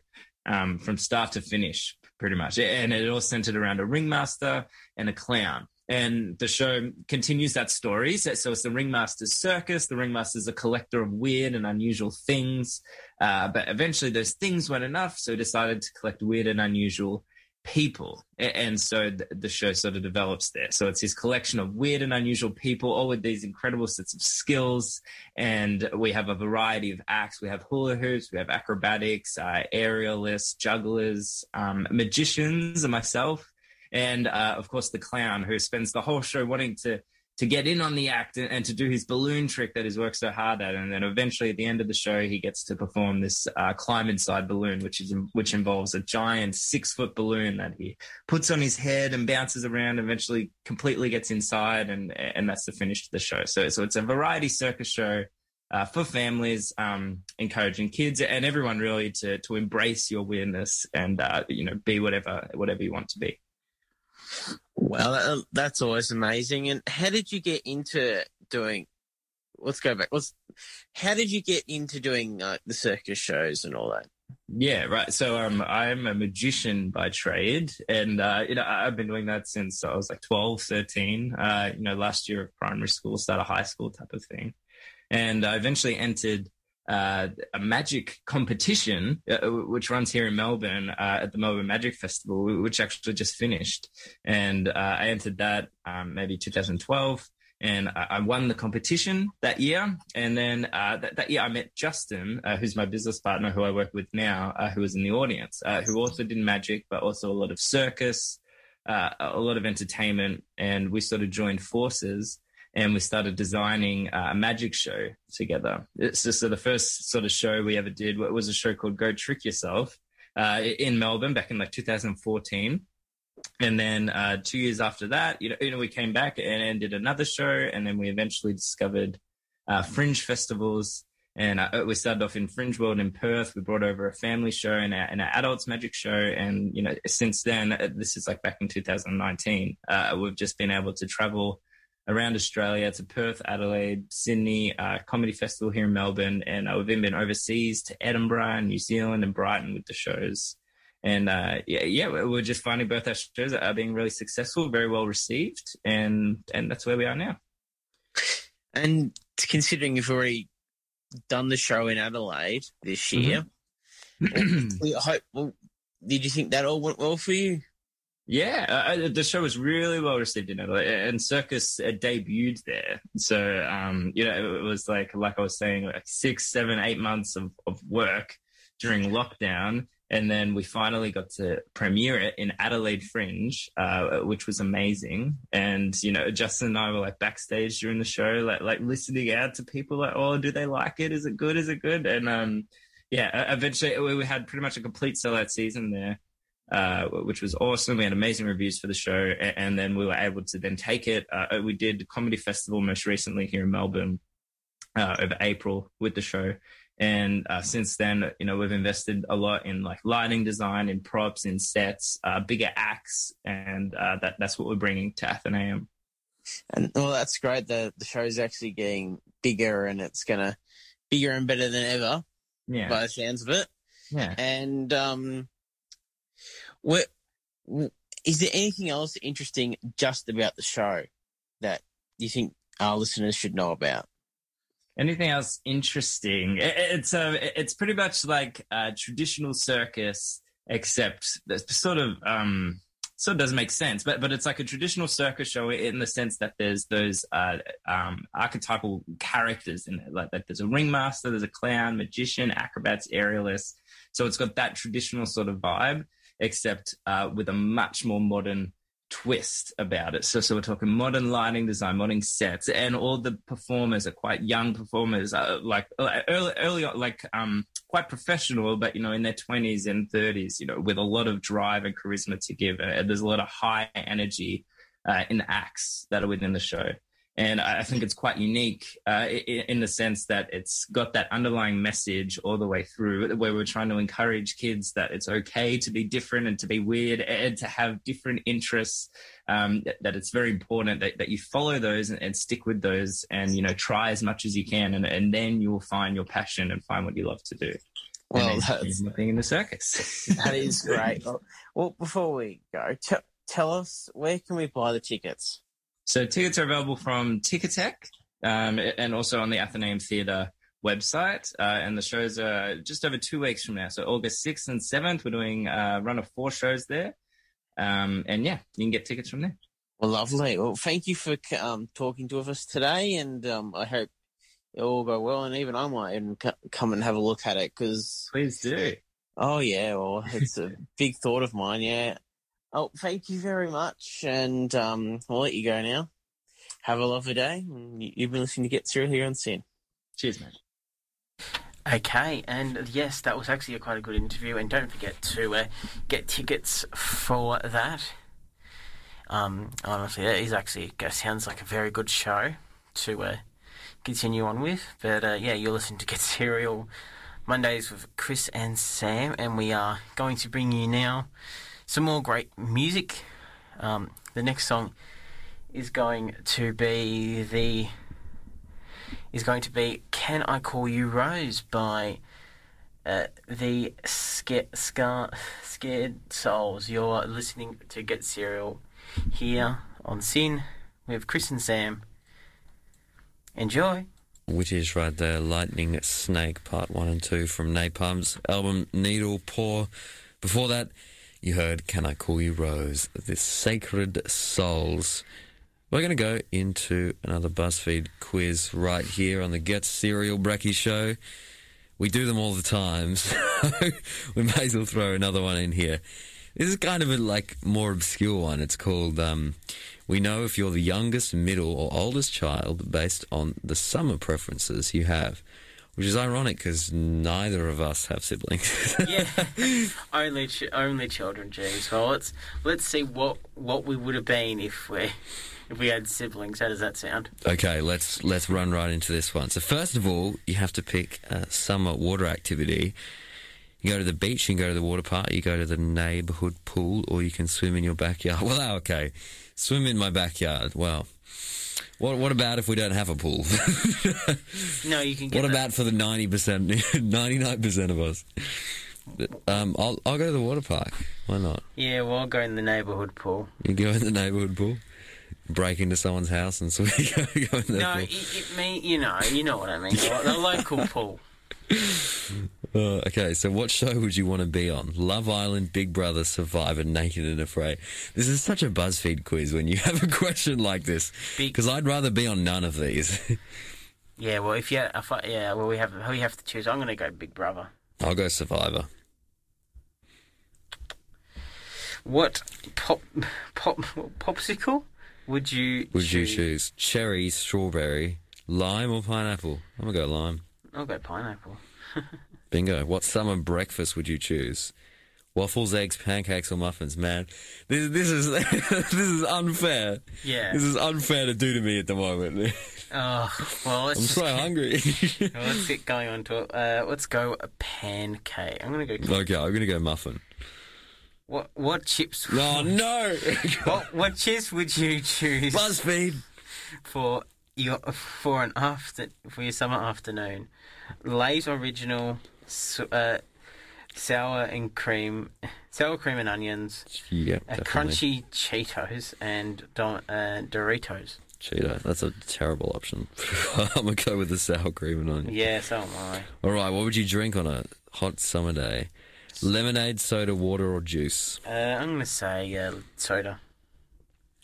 um, from start to finish, pretty much, and it all centered around a ringmaster and a clown. And the show continues that story. So, so it's the Ringmaster's Circus. The Ringmaster's a collector of weird and unusual things. Uh, but eventually those things weren't enough. So he decided to collect weird and unusual people. And so th- the show sort of develops there. So it's his collection of weird and unusual people, all with these incredible sets of skills. And we have a variety of acts. We have hula hoops, we have acrobatics, uh, aerialists, jugglers, um, magicians, and myself. And uh, of course, the clown who spends the whole show wanting to to get in on the act and, and to do his balloon trick that he's worked so hard at. And then eventually, at the end of the show, he gets to perform this uh, climb inside balloon, which is which involves a giant six foot balloon that he puts on his head and bounces around. Eventually, completely gets inside, and and that's the finish to the show. So so it's a variety circus show. Uh, for families, um, encouraging kids and everyone really to to embrace your weirdness and uh, you know be whatever whatever you want to be. Well, that's always amazing. And how did you get into doing? Let's go back. Let's. How did you get into doing uh, the circus shows and all that? Yeah, right. So um, I'm a magician by trade, and uh, you know I've been doing that since I was like 12, 13. Uh, you know, last year of primary school, start of high school type of thing, and I eventually entered uh, a magic competition, uh, which runs here in Melbourne uh, at the Melbourne Magic Festival, which actually just finished, and uh, I entered that um, maybe 2012 and I, won the competition that year. And then uh, that, that year, I met Justin, uh, who's my business partner, who I work with now, who was in the audience, who also did magic, but also a lot of circus, a lot of entertainment, and we sort of joined forces. And we started designing uh, a magic show together. It's just so the first sort of show we ever did was a show called Go Trick Yourself uh, in Melbourne back in like 2014 and then uh, two years after that, you know, you know, we came back and, and did another show, and then we eventually discovered uh, fringe festivals. And uh, we started off in Fringe World in Perth. We brought over a family show and, an adults magic show. And you know, since then, uh, this is like back in 2019. Uh, we've just been able to travel around Australia to Perth, Adelaide, Sydney, uh, comedy festival here in Melbourne, and uh, we've even been overseas to Edinburgh, New Zealand, and Brighton with the shows. And uh, yeah, yeah, we're just finding both our shows are being really successful, very well received, and and that's where we are now. And considering you've already done the show in Adelaide this year, we hope. Well, did you think that all went well for you? Yeah, uh, the show was really well received in Adelaide, and Circus uh, debuted there. So, um, you know, it was like, like I was saying, like six, seven, eight months of, of work during lockdown. And then we finally got to premiere it in Adelaide Fringe, uh, which was amazing. And, you know, Justin and I were like backstage during the show, like, like listening out to people like, oh, do they like it? Is it good? Is it good? And, um, yeah, eventually we had pretty much a complete sellout season there uh, which was awesome. We had amazing reviews for the show, and, and then we were able to then take it. Uh, we did comedy festival most recently here in Melbourne uh, over April with the show, and uh, since then, you know, we've invested a lot in like lighting design, in props, in sets, uh, bigger acts, and uh, that that's what we're bringing to Athenaeum. And well, that's great. The the show's actually getting bigger, and it's gonna bigger and better than ever Yeah, by the sounds of it. yeah. And um, what is there anything else interesting just about the show that you think our listeners should know about? Anything else interesting? It's uh, it's pretty much like a traditional circus, except sort of um, sort of doesn't make sense. But but it's like a traditional circus show in the sense that there's those uh, um, archetypal characters in it. Like, like there's a ringmaster, there's a clown, magician, acrobats, aerialists. So it's got that traditional sort of vibe, except uh, with a much more modern twist about it. So, so we're talking modern lighting design, modern sets, and all the performers are quite young performers, uh, like early, early, like um, quite professional, but you know, in their twenties and thirties, you know, with a lot of drive and charisma to give. And there's a lot of high energy uh, in the acts that are within the show. And I think it's quite unique uh, in, the sense that it's got that underlying message all the way through, where we're trying to encourage kids that it's okay to be different and to be weird and to have different interests. Um, that, it's very important that, that you follow those and, and stick with those, and you know try as much as you can, and, and then you will find your passion and find what you love to do. Well, that's- in the circus. That is great. well, well, before we go, t- tell us where can we buy the tickets? So tickets are available from Ticketek um, and also on the Athenaeum Theatre website. Uh, and the shows are just over two weeks from now. So August 6th and 7th, we're doing a run of four shows there. Um, and yeah, you can get tickets from there. Well, lovely. Well, thank you for um, talking to us today, and um, I hope it all go well. And even I might even c- come and have a look at it because, Please do. oh yeah, well, it's a big thought of mine. Yeah. Oh, thank you very much, and um, I'll let you go now. Have a lovely day. you- You've been listening to Get Cereal here on SYN. Cheers, mate. Okay, and yes, that was actually a quite a good interview. And don't forget to uh, get tickets for that. Um, honestly, that is actually that sounds like a very good show to uh, continue on with. But uh, yeah, you're listening to Get Cereal Mondays with Chris and Sam, and we are going to bring you now some more great music. Um, the next song is going to be the is going to be Can I Call You Rose by uh, the Sca- Scar- Scared Souls. You're listening to Get Cereal here on SYN with Chris and Sam. Enjoy. Which is right there, Lightning Snake Part 1 and 2 from Nai Palm's album Needle Paw. Before that, you heard Can I Call You Rose, The Sacred Souls. We're going to go into another BuzzFeed quiz right here on the Get Cereal Brecky Show. We do them all the time, so we may as well throw another one in here. This is kind of a like more obscure one. It's called um, "We know if you're the youngest, middle, or oldest child based on the summer preferences you have," which is ironic because neither of us have siblings. Yeah, only ch- only children. Jeez. Well, let's let's see what what we would have been if we if we had siblings. How does that sound? okay, let's let's run right into this one. So first of all, you have to pick a summer water activity. You go to the beach, you can go to the water park, you go to the neighbourhood pool, or you can swim in your backyard. Well, okay, swim in my backyard. Well, what what about if we don't have a pool? No, you can get. What the- about for the ninety percent, ninety nine percent of us? Um, I'll I'll go to the water park. Why not? Yeah, well, I'll go in the neighbourhood pool. You go in the neighbourhood pool, break into someone's house, and so we go, go in the No, pool. it, it mean you know you know what I mean. The local pool. Uh, okay, so what show would you want to be on? Love Island, Big Brother, Survivor, Naked and Afraid. This is such a BuzzFeed quiz when you have a question like this, because I'd rather be on none of these. Yeah, well, if you if I, yeah, well, we have we have to choose. I'm going to go Big Brother. I'll go Survivor. What pop pop popsicle would you Would you choose? choose cherry, strawberry, lime, or pineapple? I'm gonna go lime. I'll go pineapple. Bingo. What summer breakfast would you choose? Waffles, eggs, pancakes, or muffins? Man, this this is this is unfair. Yeah. This is unfair to do to me at the moment. Oh well, let's I'm so get- hungry. well, let's get going on to it. Uh, let's go a pancake. I'm going to go. okay, I'm gonna go muffin. What what chips? Oh no! What what chips would you choose BuzzFeed. for your for an after for your summer afternoon? Lay's original, uh, sour and cream, sour cream and onions, Yeah, uh, crunchy Cheetos, and Don, uh, Doritos. Cheeto. That's a terrible option. I'm gonna go with the sour cream and onion. Yeah, so am I. All right, what would you drink on a hot summer day? Lemonade, soda, water, or juice? Uh, I'm going to say uh, soda.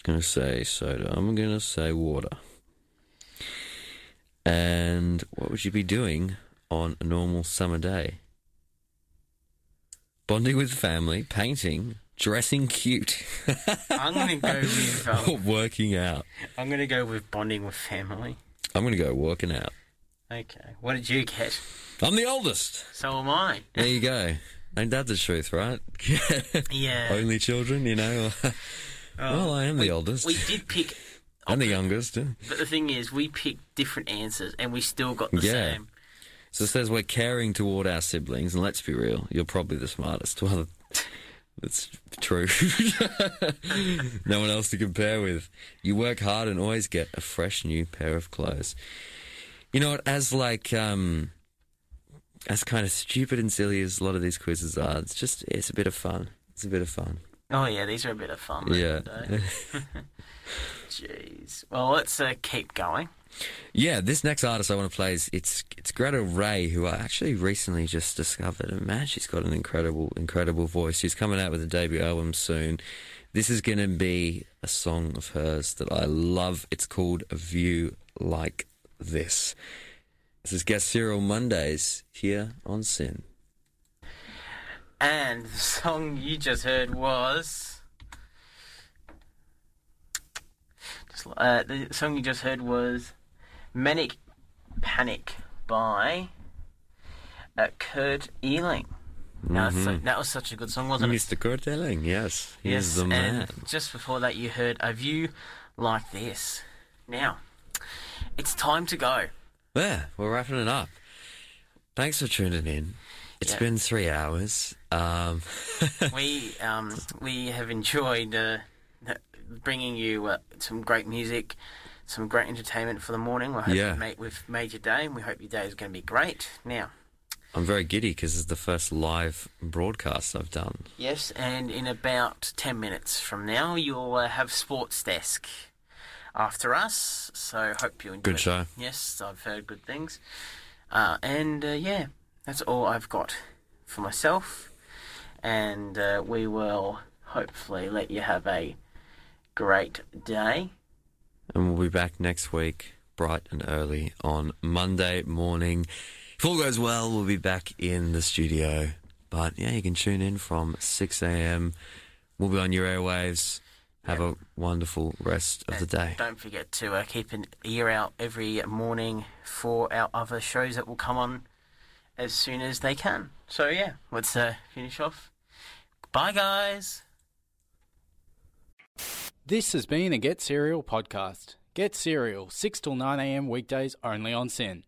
Gonna say soda. I'm gonna say water. And what would you be doing on a normal summer day? Bonding with family, painting, dressing cute, I'm going to go with um, working out. I'm going to go with bonding with family. I'm gonna go working out. Okay. What did you get? I'm the oldest. So am I. There you go. Ain't that the truth, right? Yeah. Only children, you know. well, I am the oldest. We did pick, I'm the youngest. but the thing is, we picked different answers and we still got the Yeah. same. So it says we're caring toward our siblings, and let's be real, you're probably the smartest. Well, that's true. no one else to compare with. You work hard and always get a fresh new pair of clothes. You know what? As like, um, as kind of stupid and silly as a lot of these quizzes are, it's just it's a bit of fun. It's a bit of fun. Oh yeah, these are a bit of fun. Yeah. Jeez. Well, let's uh, keep going. Yeah, this next artist I want to play is it's it's Greta Ray, who I actually recently just discovered, and man, she's got an incredible, incredible voice. She's coming out with a debut album soon. This is going to be a song of hers that I love. It's called "A View Like This." This is Get Cereal Mondays here on SYN. And the song you just heard was. Uh, the song you just heard was Manic Panic by uh, Kurt Elling. That, was so, that was such a good song, wasn't it? Mr. Kurt Elling, yes, he's Yes, the man. and just before that, you heard A View Like This. Now, it's time to go. Yeah, we're wrapping it up. Thanks for tuning in. It's Yeah. been three hours. Um, we um, we have enjoyed uh, bringing you uh, some great music, some great entertainment for the morning. We hope Yeah. you made, we've made your day, and we hope your day is going to be great. Now, I'm very giddy because it's the first live broadcast I've done. yes, and in about ten minutes from now, you'll uh, have Sports Desk after us. So hope you enjoy. Good it. show. Yes, I've heard good things. Uh, and uh, yeah, that's all I've got for myself. And uh, we will hopefully let you have a great day. And we'll be back next week, bright and early, on Monday morning. If all goes well, we'll be back in the studio. But yeah, you can tune in from 6 a.m. We'll be on your airwaves. Have a wonderful rest of the day. Don't forget to uh, keep an ear out every morning for our other shows that will come on as soon as they can. So yeah, let's uh, finish off. Bye, guys. This has been a Get Cereal podcast. Get Cereal, 6 till 9 a.m. weekdays only on SYN.